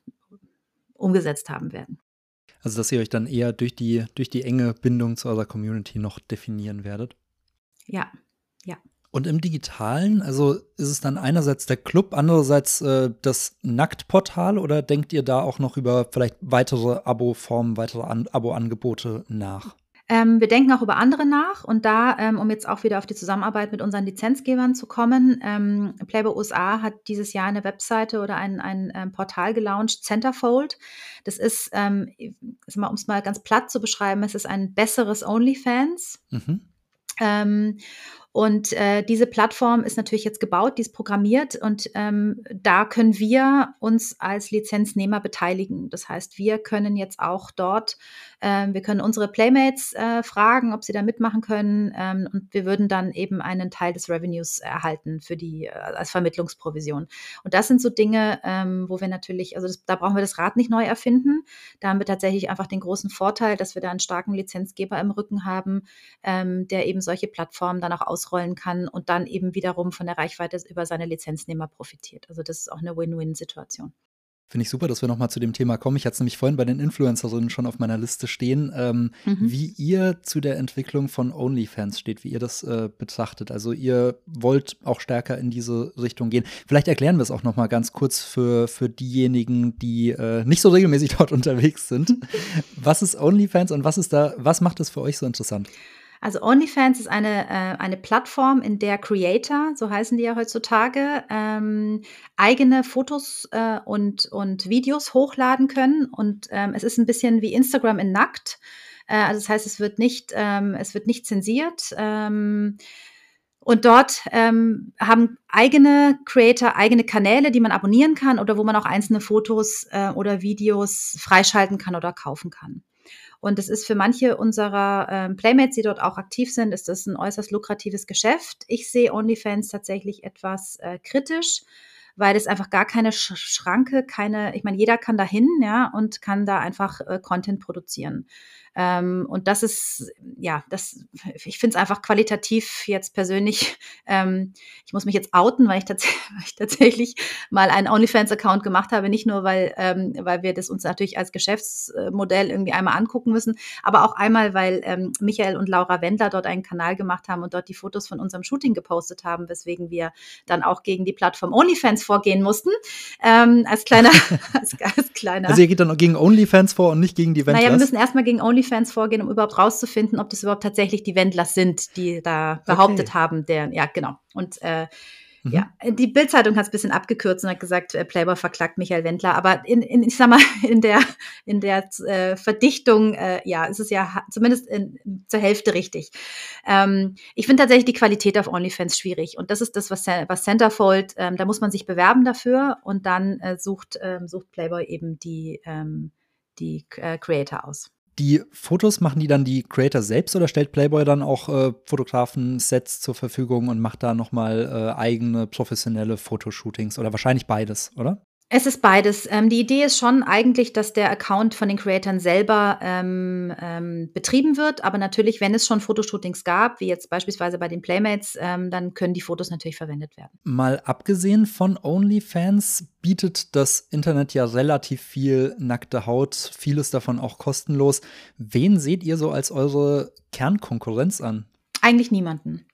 umgesetzt haben werden. Also, dass ihr euch dann eher durch die, durch die enge Bindung zu eurer Community noch definieren werdet? Ja, ja. Und im Digitalen, also ist es dann einerseits der Club, andererseits äh, das Nacktportal oder denkt ihr da auch noch über vielleicht weitere Abo-Formen, weitere An Abo-Angebote nach? Ähm, wir denken auch über andere nach und da, ähm, um jetzt auch wieder auf die Zusammenarbeit mit unseren Lizenzgebern zu kommen, ähm, Playboy USA hat dieses Jahr eine Webseite oder ein, ein, ein ähm, Portal gelauncht, Centerfold. Das ist, ähm, um es mal ganz platt zu beschreiben, es ist ein besseres OnlyFans. Mhm. Und äh, diese Plattform ist natürlich jetzt gebaut, die ist programmiert und ähm, da können wir uns als Lizenznehmer beteiligen. Das heißt, wir können jetzt auch dort, ähm, wir können unsere Playmates äh, fragen, ob sie da mitmachen können ähm, und wir würden dann eben einen Teil des Revenues erhalten für die äh, als Vermittlungsprovision. Und das sind so Dinge, ähm, wo wir natürlich, also das, da brauchen wir das Rad nicht neu erfinden. Da haben wir tatsächlich einfach den großen Vorteil, dass wir da einen starken Lizenzgeber im Rücken haben, ähm, der eben solche Plattformen dann auch aus ausrollen kann und dann eben wiederum von der Reichweite über seine Lizenznehmer profitiert. Also das ist auch eine Win-Win-Situation. Finde ich super, dass wir nochmal zu dem Thema kommen. Ich hatte es nämlich vorhin bei den Influencerinnen schon auf meiner Liste stehen, ähm, mhm. wie ihr zu der Entwicklung von OnlyFans steht, wie ihr das äh, betrachtet. Also ihr wollt auch stärker in diese Richtung gehen. Vielleicht erklären wir es auch nochmal ganz kurz für, für diejenigen, die äh, nicht so regelmäßig <laughs> dort unterwegs sind. <laughs> was ist OnlyFans und was ist da, was macht es für euch so interessant? Also OnlyFans ist eine, äh, eine Plattform, in der Creator, so heißen die ja heutzutage, ähm, eigene Fotos äh, und, und Videos hochladen können. Und ähm, es ist ein bisschen wie Instagram in nackt. Äh, also das heißt, es wird nicht, ähm, es wird nicht zensiert. Ähm, und dort ähm, haben eigene Creator eigene Kanäle, die man abonnieren kann oder wo man auch einzelne Fotos äh, oder Videos freischalten kann oder kaufen kann. Und es ist für manche unserer ähm, Playmates, die dort auch aktiv sind, ist das ein äußerst lukratives Geschäft. Ich sehe OnlyFans tatsächlich etwas äh, kritisch, weil es einfach gar keine Sch Schranke, keine, ich meine, jeder kann da hin, ja, und kann da einfach äh, Content produzieren. Ähm, und das ist, ja, das, ich finde es einfach qualitativ jetzt persönlich, <laughs> ähm, ich muss mich jetzt outen, weil ich, tats <laughs> weil ich tatsächlich mal einen OnlyFans-Account gemacht habe, nicht nur, weil, ähm, weil wir das uns natürlich als Geschäftsmodell irgendwie einmal angucken müssen, aber auch einmal, weil ähm, Michael und Laura Wendler dort einen Kanal gemacht haben und dort die Fotos von unserem Shooting gepostet haben, weswegen wir dann auch gegen die Plattform OnlyFans vorgehen mussten. Ähm, als kleiner, <laughs> als, als kleiner. Also ihr geht dann gegen OnlyFans vor und nicht gegen die Wendlers? Naja, wir müssen erstmal gegen OnlyFans OnlyFans vorgehen, um überhaupt rauszufinden, ob das überhaupt tatsächlich die Wendler sind, die da behauptet okay. haben, der, ja, genau. Und äh, Mhm. Ja, die Bildzeitung hat es ein bisschen abgekürzt und hat gesagt, äh, Playboy verklagt Michael Wendler. Aber in, in ich sag mal, <laughs> in der, in der äh, Verdichtung, äh, ja, ist es ja zumindest in, zur Hälfte richtig. Ähm, ich finde tatsächlich die Qualität auf OnlyFans schwierig. Und das ist das, was, was Centerfold, ähm, da muss man sich bewerben dafür und dann äh, sucht, ähm, sucht Playboy eben die, ähm, die äh, Creator aus. Die Fotos machen die dann die Creator selbst oder stellt Playboy dann auch äh, Fotografen-Sets zur Verfügung und macht da nochmal äh, eigene professionelle Fotoshootings oder wahrscheinlich beides, oder? Es ist beides. Ähm, die Idee ist schon eigentlich, dass der Account von den Creatoren selber ähm, ähm, betrieben wird. Aber natürlich, wenn es schon Fotoshootings gab, wie jetzt beispielsweise bei den Playmates, ähm, dann können die Fotos natürlich verwendet werden. Mal abgesehen von OnlyFans bietet das Internet ja relativ viel nackte Haut, vieles davon auch kostenlos. Wen seht ihr so als eure Kernkonkurrenz an? Eigentlich niemanden.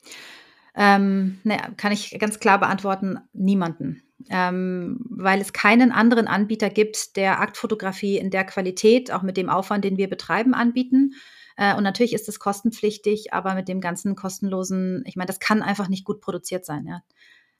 Ähm, ne, kann ich ganz klar beantworten, niemanden ähm, weil es keinen anderen Anbieter gibt, der Aktfotografie in der Qualität, auch mit dem Aufwand, den wir betreiben, anbieten. Äh, und natürlich ist es kostenpflichtig, aber mit dem ganzen kostenlosen, ich meine, das kann einfach nicht gut produziert sein. Ja.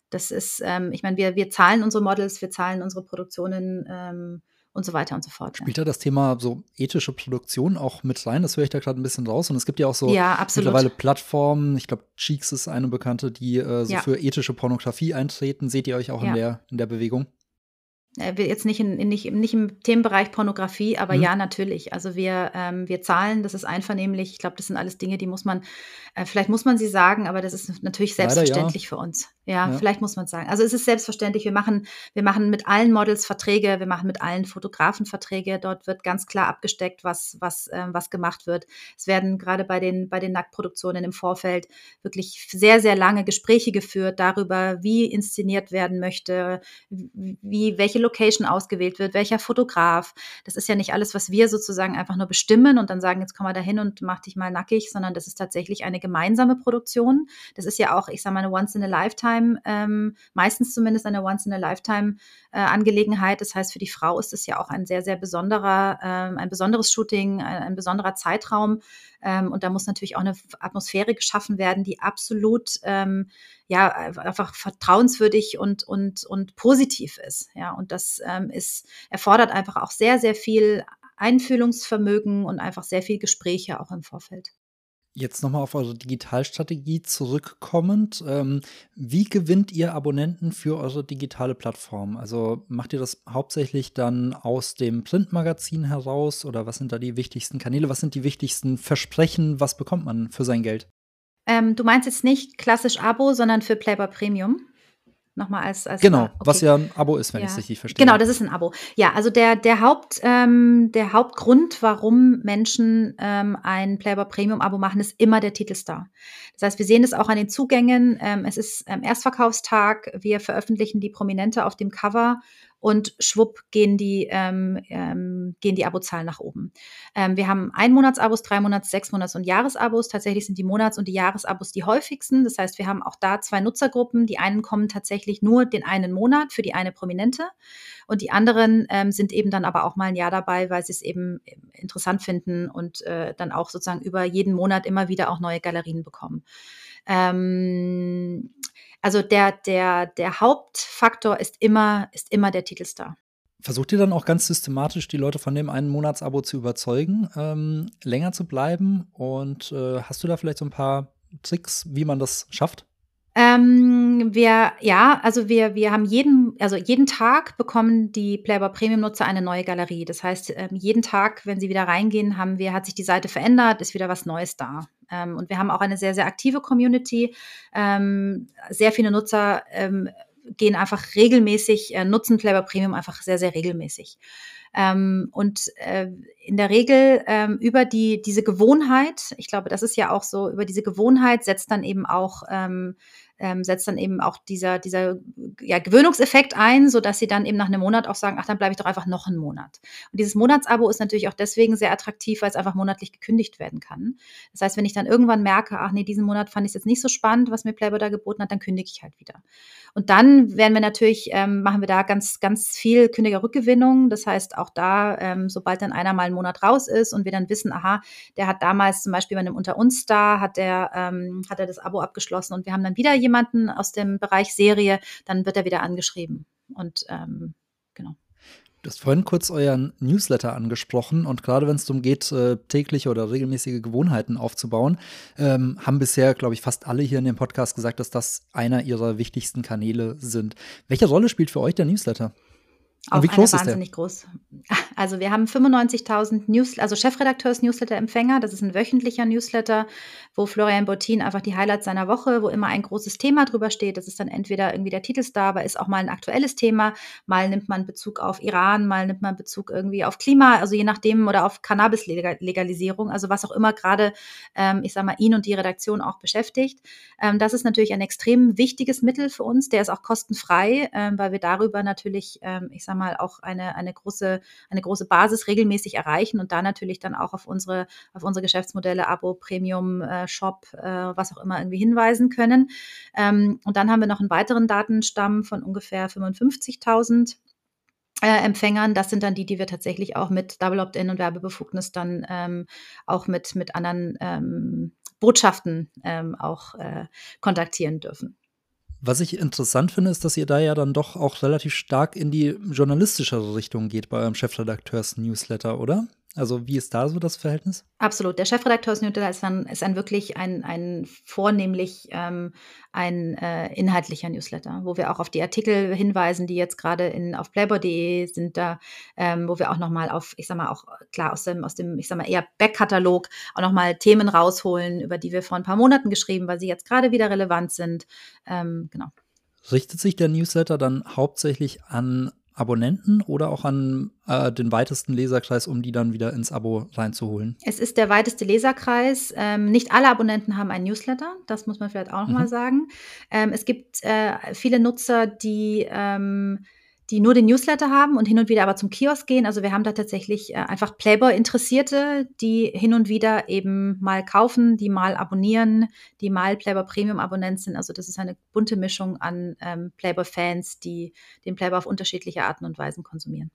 Das ist, ähm, ich meine, wir, wir zahlen unsere Models, wir zahlen unsere Produktionen. Ähm, und so weiter und so fort. Spielt ja. da das Thema so ethische Produktion auch mit rein? Das höre ich da gerade ein bisschen raus. Und es gibt ja auch so ja, mittlerweile Plattformen, ich glaube, Cheeks ist eine bekannte, die äh, so ja. für ethische Pornografie eintreten. Seht ihr euch auch in, der, in der Bewegung? Äh, jetzt nicht, in, in, nicht, nicht im Themenbereich Pornografie, aber mhm. ja, natürlich. Also wir, ähm, wir zahlen, das ist einvernehmlich. Ich glaube, das sind alles Dinge, die muss man, äh, vielleicht muss man sie sagen, aber das ist natürlich selbstverständlich ja. für uns. Ja, ja, vielleicht muss man es sagen. Also es ist selbstverständlich, wir machen, wir machen mit allen Models Verträge, wir machen mit allen Fotografen Verträge. Dort wird ganz klar abgesteckt, was, was, ähm, was gemacht wird. Es werden gerade bei den, bei den Nacktproduktionen im Vorfeld wirklich sehr, sehr lange Gespräche geführt darüber, wie inszeniert werden möchte, wie, welche Location ausgewählt wird, welcher Fotograf. Das ist ja nicht alles, was wir sozusagen einfach nur bestimmen und dann sagen, jetzt komm mal dahin und mach dich mal nackig, sondern das ist tatsächlich eine gemeinsame Produktion. Das ist ja auch, ich sage mal, eine Once in a Lifetime, ähm, meistens zumindest eine Once in a Lifetime äh, Angelegenheit. Das heißt, für die Frau ist es ja auch ein sehr, sehr besonderer, ähm, ein besonderes Shooting, ein, ein besonderer Zeitraum. Ähm, und da muss natürlich auch eine Atmosphäre geschaffen werden, die absolut ähm, ja einfach vertrauenswürdig und und und positiv ist. Ja, und das ähm, ist erfordert einfach auch sehr sehr viel Einfühlungsvermögen und einfach sehr viel Gespräche auch im Vorfeld. Jetzt nochmal auf eure Digitalstrategie zurückkommend. Ähm, wie gewinnt ihr Abonnenten für eure digitale Plattform? Also macht ihr das hauptsächlich dann aus dem Printmagazin heraus oder was sind da die wichtigsten Kanäle? Was sind die wichtigsten Versprechen? Was bekommt man für sein Geld? Ähm, du meinst jetzt nicht klassisch Abo, sondern für Playboy Premium? Nochmal als, als Genau, okay. was ja ein Abo ist, wenn ja. ich es richtig verstehe. Genau, das ist ein Abo. Ja, also der, der, Haupt, ähm, der Hauptgrund, warum Menschen ähm, ein Playboy Premium-Abo machen, ist immer der Titelstar. Das heißt, wir sehen es auch an den Zugängen. Ähm, es ist ähm, Erstverkaufstag. Wir veröffentlichen die Prominente auf dem Cover und schwupp gehen die, ähm, ähm, gehen die Abozahlen nach oben. Ähm, wir haben ein Monatsabos, drei Monats, sechs Monats und Jahresabos. Tatsächlich sind die Monats- und die Jahresabos die häufigsten. Das heißt, wir haben auch da zwei Nutzergruppen. Die einen kommen tatsächlich nur den einen Monat für die eine Prominente und die anderen ähm, sind eben dann aber auch mal ein Jahr dabei, weil sie es eben interessant finden und äh, dann auch sozusagen über jeden Monat immer wieder auch neue Galerien bekommen. Ähm, also der, der, der Hauptfaktor ist immer, ist immer der Titelstar. Versucht ihr dann auch ganz systematisch, die Leute von dem einen Monatsabo zu überzeugen, ähm, länger zu bleiben? Und äh, hast du da vielleicht so ein paar Tricks, wie man das schafft? Ähm, wir, ja, also wir, wir haben jeden, also jeden Tag bekommen die Playboy Premium Nutzer eine neue Galerie. Das heißt, ähm, jeden Tag, wenn sie wieder reingehen, haben wir, hat sich die Seite verändert, ist wieder was Neues da. Ähm, und wir haben auch eine sehr, sehr aktive Community. Ähm, sehr viele Nutzer ähm, gehen einfach regelmäßig, äh, nutzen Playboy Premium einfach sehr, sehr regelmäßig. Ähm, und äh, in der Regel ähm, über die, diese Gewohnheit, ich glaube, das ist ja auch so, über diese Gewohnheit setzt dann eben auch ähm, ähm, setzt dann eben auch dieser, dieser ja, Gewöhnungseffekt ein, sodass sie dann eben nach einem Monat auch sagen, ach, dann bleibe ich doch einfach noch einen Monat. Und dieses Monatsabo ist natürlich auch deswegen sehr attraktiv, weil es einfach monatlich gekündigt werden kann. Das heißt, wenn ich dann irgendwann merke, ach nee, diesen Monat fand ich es jetzt nicht so spannend, was mir Playboy da geboten hat, dann kündige ich halt wieder. Und dann werden wir natürlich, ähm, machen wir da ganz, ganz viel Kündigerrückgewinnung. Das heißt, auch da, ähm, sobald dann einer mal einen Monat raus ist und wir dann wissen, aha, der hat damals zum Beispiel bei einem Unter uns da, hat ähm, hat er das Abo abgeschlossen und wir haben dann wieder jemanden, jemanden aus dem Bereich Serie, dann wird er wieder angeschrieben. Und ähm, genau. Du hast vorhin kurz euren Newsletter angesprochen und gerade wenn es darum geht, äh, tägliche oder regelmäßige Gewohnheiten aufzubauen, ähm, haben bisher, glaube ich, fast alle hier in dem Podcast gesagt, dass das einer ihrer wichtigsten Kanäle sind. Welche Rolle spielt für euch der Newsletter? Auch wie groß eine wahnsinnig groß. <laughs> Also wir haben 95.000 News, also Chefredakteurs-Newsletter-Empfänger. Das ist ein wöchentlicher Newsletter, wo Florian Bottin einfach die Highlights seiner Woche, wo immer ein großes Thema drüber steht. Das ist dann entweder irgendwie der Titelstar, aber ist auch mal ein aktuelles Thema. Mal nimmt man Bezug auf Iran, mal nimmt man Bezug irgendwie auf Klima, also je nachdem oder auf Cannabis-Legalisierung, also was auch immer gerade, ähm, ich sag mal, ihn und die Redaktion auch beschäftigt. Ähm, das ist natürlich ein extrem wichtiges Mittel für uns. Der ist auch kostenfrei, ähm, weil wir darüber natürlich, ähm, ich sag mal, auch eine, eine, große, eine große Basis regelmäßig erreichen und da natürlich dann auch auf unsere, auf unsere Geschäftsmodelle, Abo, Premium, äh, Shop, äh, was auch immer irgendwie hinweisen können. Ähm, und dann haben wir noch einen weiteren Datenstamm von ungefähr 55.000 äh, Empfängern. Das sind dann die, die wir tatsächlich auch mit Double Opt-in und Werbebefugnis dann ähm, auch mit, mit anderen ähm, Botschaften ähm, auch äh, kontaktieren dürfen. Was ich interessant finde, ist, dass ihr da ja dann doch auch relativ stark in die journalistischere Richtung geht bei eurem Chefredakteurs-Newsletter, oder? Also wie ist da so das Verhältnis? Absolut. Der Chefredakteursnewsletter ist dann, ist dann wirklich ein, ein vornehmlich ähm, ein äh, inhaltlicher Newsletter, wo wir auch auf die Artikel hinweisen, die jetzt gerade in, auf playboy.de sind da, ähm, wo wir auch nochmal auf, ich sag mal, auch klar aus dem, aus dem, ich sag mal, eher Backkatalog auch nochmal Themen rausholen, über die wir vor ein paar Monaten geschrieben, weil sie jetzt gerade wieder relevant sind. Ähm, genau. Richtet sich der Newsletter dann hauptsächlich an Abonnenten oder auch an äh, den weitesten Leserkreis, um die dann wieder ins Abo reinzuholen? Es ist der weiteste Leserkreis. Ähm, nicht alle Abonnenten haben einen Newsletter, das muss man vielleicht auch nochmal mhm. sagen. Ähm, es gibt äh, viele Nutzer, die ähm, die nur den Newsletter haben und hin und wieder aber zum Kiosk gehen. Also wir haben da tatsächlich äh, einfach Playboy-Interessierte, die hin und wieder eben mal kaufen, die mal abonnieren, die mal Playboy Premium-Abonnent sind. Also das ist eine bunte Mischung an ähm, Playboy-Fans, die den Playboy auf unterschiedliche Arten und Weisen konsumieren.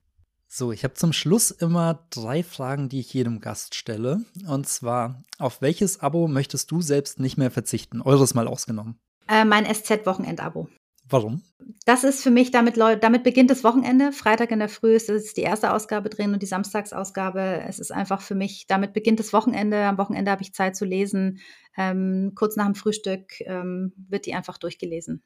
So, ich habe zum Schluss immer drei Fragen, die ich jedem Gast stelle. Und zwar, auf welches Abo möchtest du selbst nicht mehr verzichten? Eures mal ausgenommen. Äh, mein SZ-Wochenend-Abo. Warum? Das ist für mich, damit, damit beginnt das Wochenende. Freitag in der Früh ist, ist die erste Ausgabe drin und die Samstagsausgabe. Es ist einfach für mich, damit beginnt das Wochenende. Am Wochenende habe ich Zeit zu lesen. Ähm, kurz nach dem Frühstück ähm, wird die einfach durchgelesen.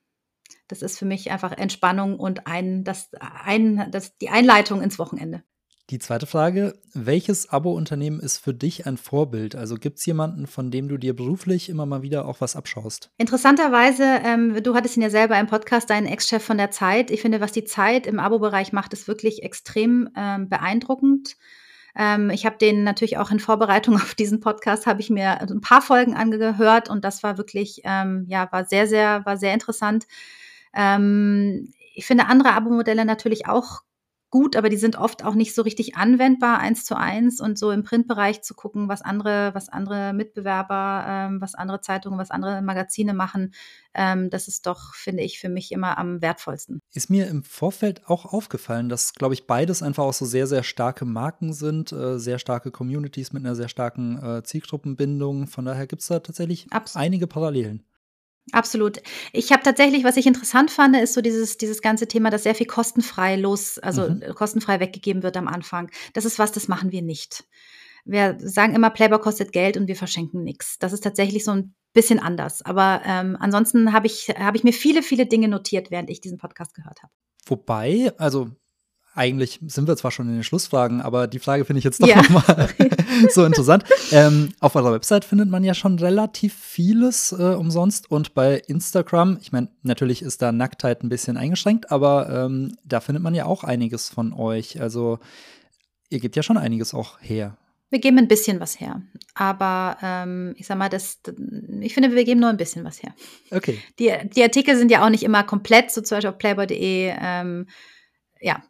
Das ist für mich einfach Entspannung und ein, das, ein, das, die Einleitung ins Wochenende. Die zweite Frage, welches Abo-Unternehmen ist für dich ein Vorbild? Also gibt es jemanden, von dem du dir beruflich immer mal wieder auch was abschaust? Interessanterweise, ähm, du hattest ihn ja selber im Podcast, deinen Ex-Chef von der Zeit. Ich finde, was die Zeit im Abo-Bereich macht, ist wirklich extrem ähm, beeindruckend. Ähm, ich habe den natürlich auch in Vorbereitung <laughs> auf diesen Podcast, habe ich mir ein paar Folgen angehört und das war wirklich, ähm, ja, war sehr, sehr, war sehr interessant. Ähm, ich finde andere Abo-Modelle natürlich auch gut, aber die sind oft auch nicht so richtig anwendbar eins zu eins und so im Printbereich zu gucken, was andere, was andere Mitbewerber, ähm, was andere Zeitungen, was andere Magazine machen, ähm, das ist doch, finde ich, für mich immer am wertvollsten. Ist mir im Vorfeld auch aufgefallen, dass, glaube ich, beides einfach auch so sehr, sehr starke Marken sind, äh, sehr starke Communities mit einer sehr starken äh, Zielgruppenbindung. Von daher gibt es da tatsächlich Abs einige Parallelen. Absolut. Ich habe tatsächlich, was ich interessant fand, ist so dieses, dieses ganze Thema, dass sehr viel kostenfrei los, also mhm. kostenfrei weggegeben wird am Anfang. Das ist was, das machen wir nicht. Wir sagen immer, Playboy kostet Geld und wir verschenken nichts. Das ist tatsächlich so ein bisschen anders. Aber ähm, ansonsten habe ich, hab ich mir viele, viele Dinge notiert, während ich diesen Podcast gehört habe. Wobei, also eigentlich sind wir zwar schon in den Schlussfragen, aber die Frage finde ich jetzt doch ja. nochmal <laughs> so interessant. Ähm, auf eurer Website findet man ja schon relativ vieles äh, umsonst und bei Instagram, ich meine, natürlich ist da Nacktheit ein bisschen eingeschränkt, aber ähm, da findet man ja auch einiges von euch. Also ihr gebt ja schon einiges auch her. Wir geben ein bisschen was her. Aber ähm, ich sag mal, das, ich finde, wir geben nur ein bisschen was her. Okay. Die, die Artikel sind ja auch nicht immer komplett, so zum Beispiel auf playboy.de. Ähm, ja,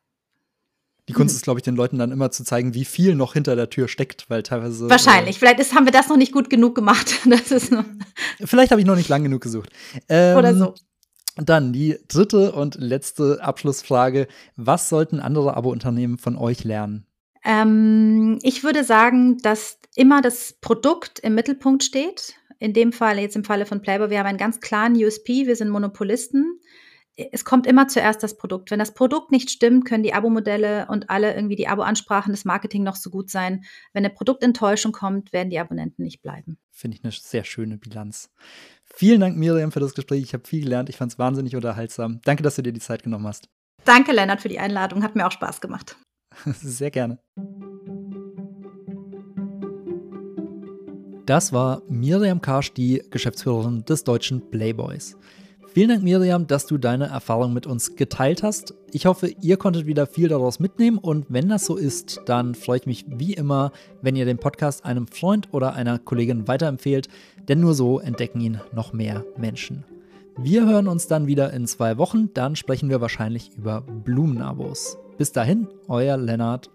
die Kunst mhm. ist, glaube ich, den Leuten dann immer zu zeigen, wie viel noch hinter der Tür steckt, weil teilweise. Wahrscheinlich. Äh, Vielleicht ist, haben wir das noch nicht gut genug gemacht. <laughs> Das ist Vielleicht habe ich noch nicht lang genug gesucht. Ähm, Oder so. Dann die dritte und letzte Abschlussfrage. Was sollten andere Abo-Unternehmen von euch lernen? Ähm, ich würde sagen, dass immer das Produkt im Mittelpunkt steht. In dem Fall, jetzt im Falle von Playboy, wir haben einen ganz klaren USP, wir sind Monopolisten es kommt immer zuerst das Produkt. Wenn das Produkt nicht stimmt, können die Abo-Modelle und alle irgendwie die Abo-Ansprachen des Marketing noch so gut sein. Wenn eine Produktenttäuschung kommt, werden die Abonnenten nicht bleiben. Finde ich eine sehr schöne Bilanz. Vielen Dank, Miriam, für das Gespräch. Ich habe viel gelernt. Ich fand es wahnsinnig unterhaltsam. Danke, dass du dir die Zeit genommen hast. Danke, Lennart, für die Einladung. Hat mir auch Spaß gemacht. <laughs> sehr gerne. Das war Miriam Karsch, die Geschäftsführerin des deutschen Playboys. Vielen Dank, Miriam, dass du deine Erfahrung mit uns geteilt hast. Ich hoffe, ihr konntet wieder viel daraus mitnehmen und wenn das so ist, dann freue ich mich wie immer, wenn ihr den Podcast einem Freund oder einer Kollegin weiterempfehlt, denn nur so entdecken ihn noch mehr Menschen. Wir hören uns dann wieder in zwei Wochen, dann sprechen wir wahrscheinlich über Blumenabos. Bis dahin, euer Lennart.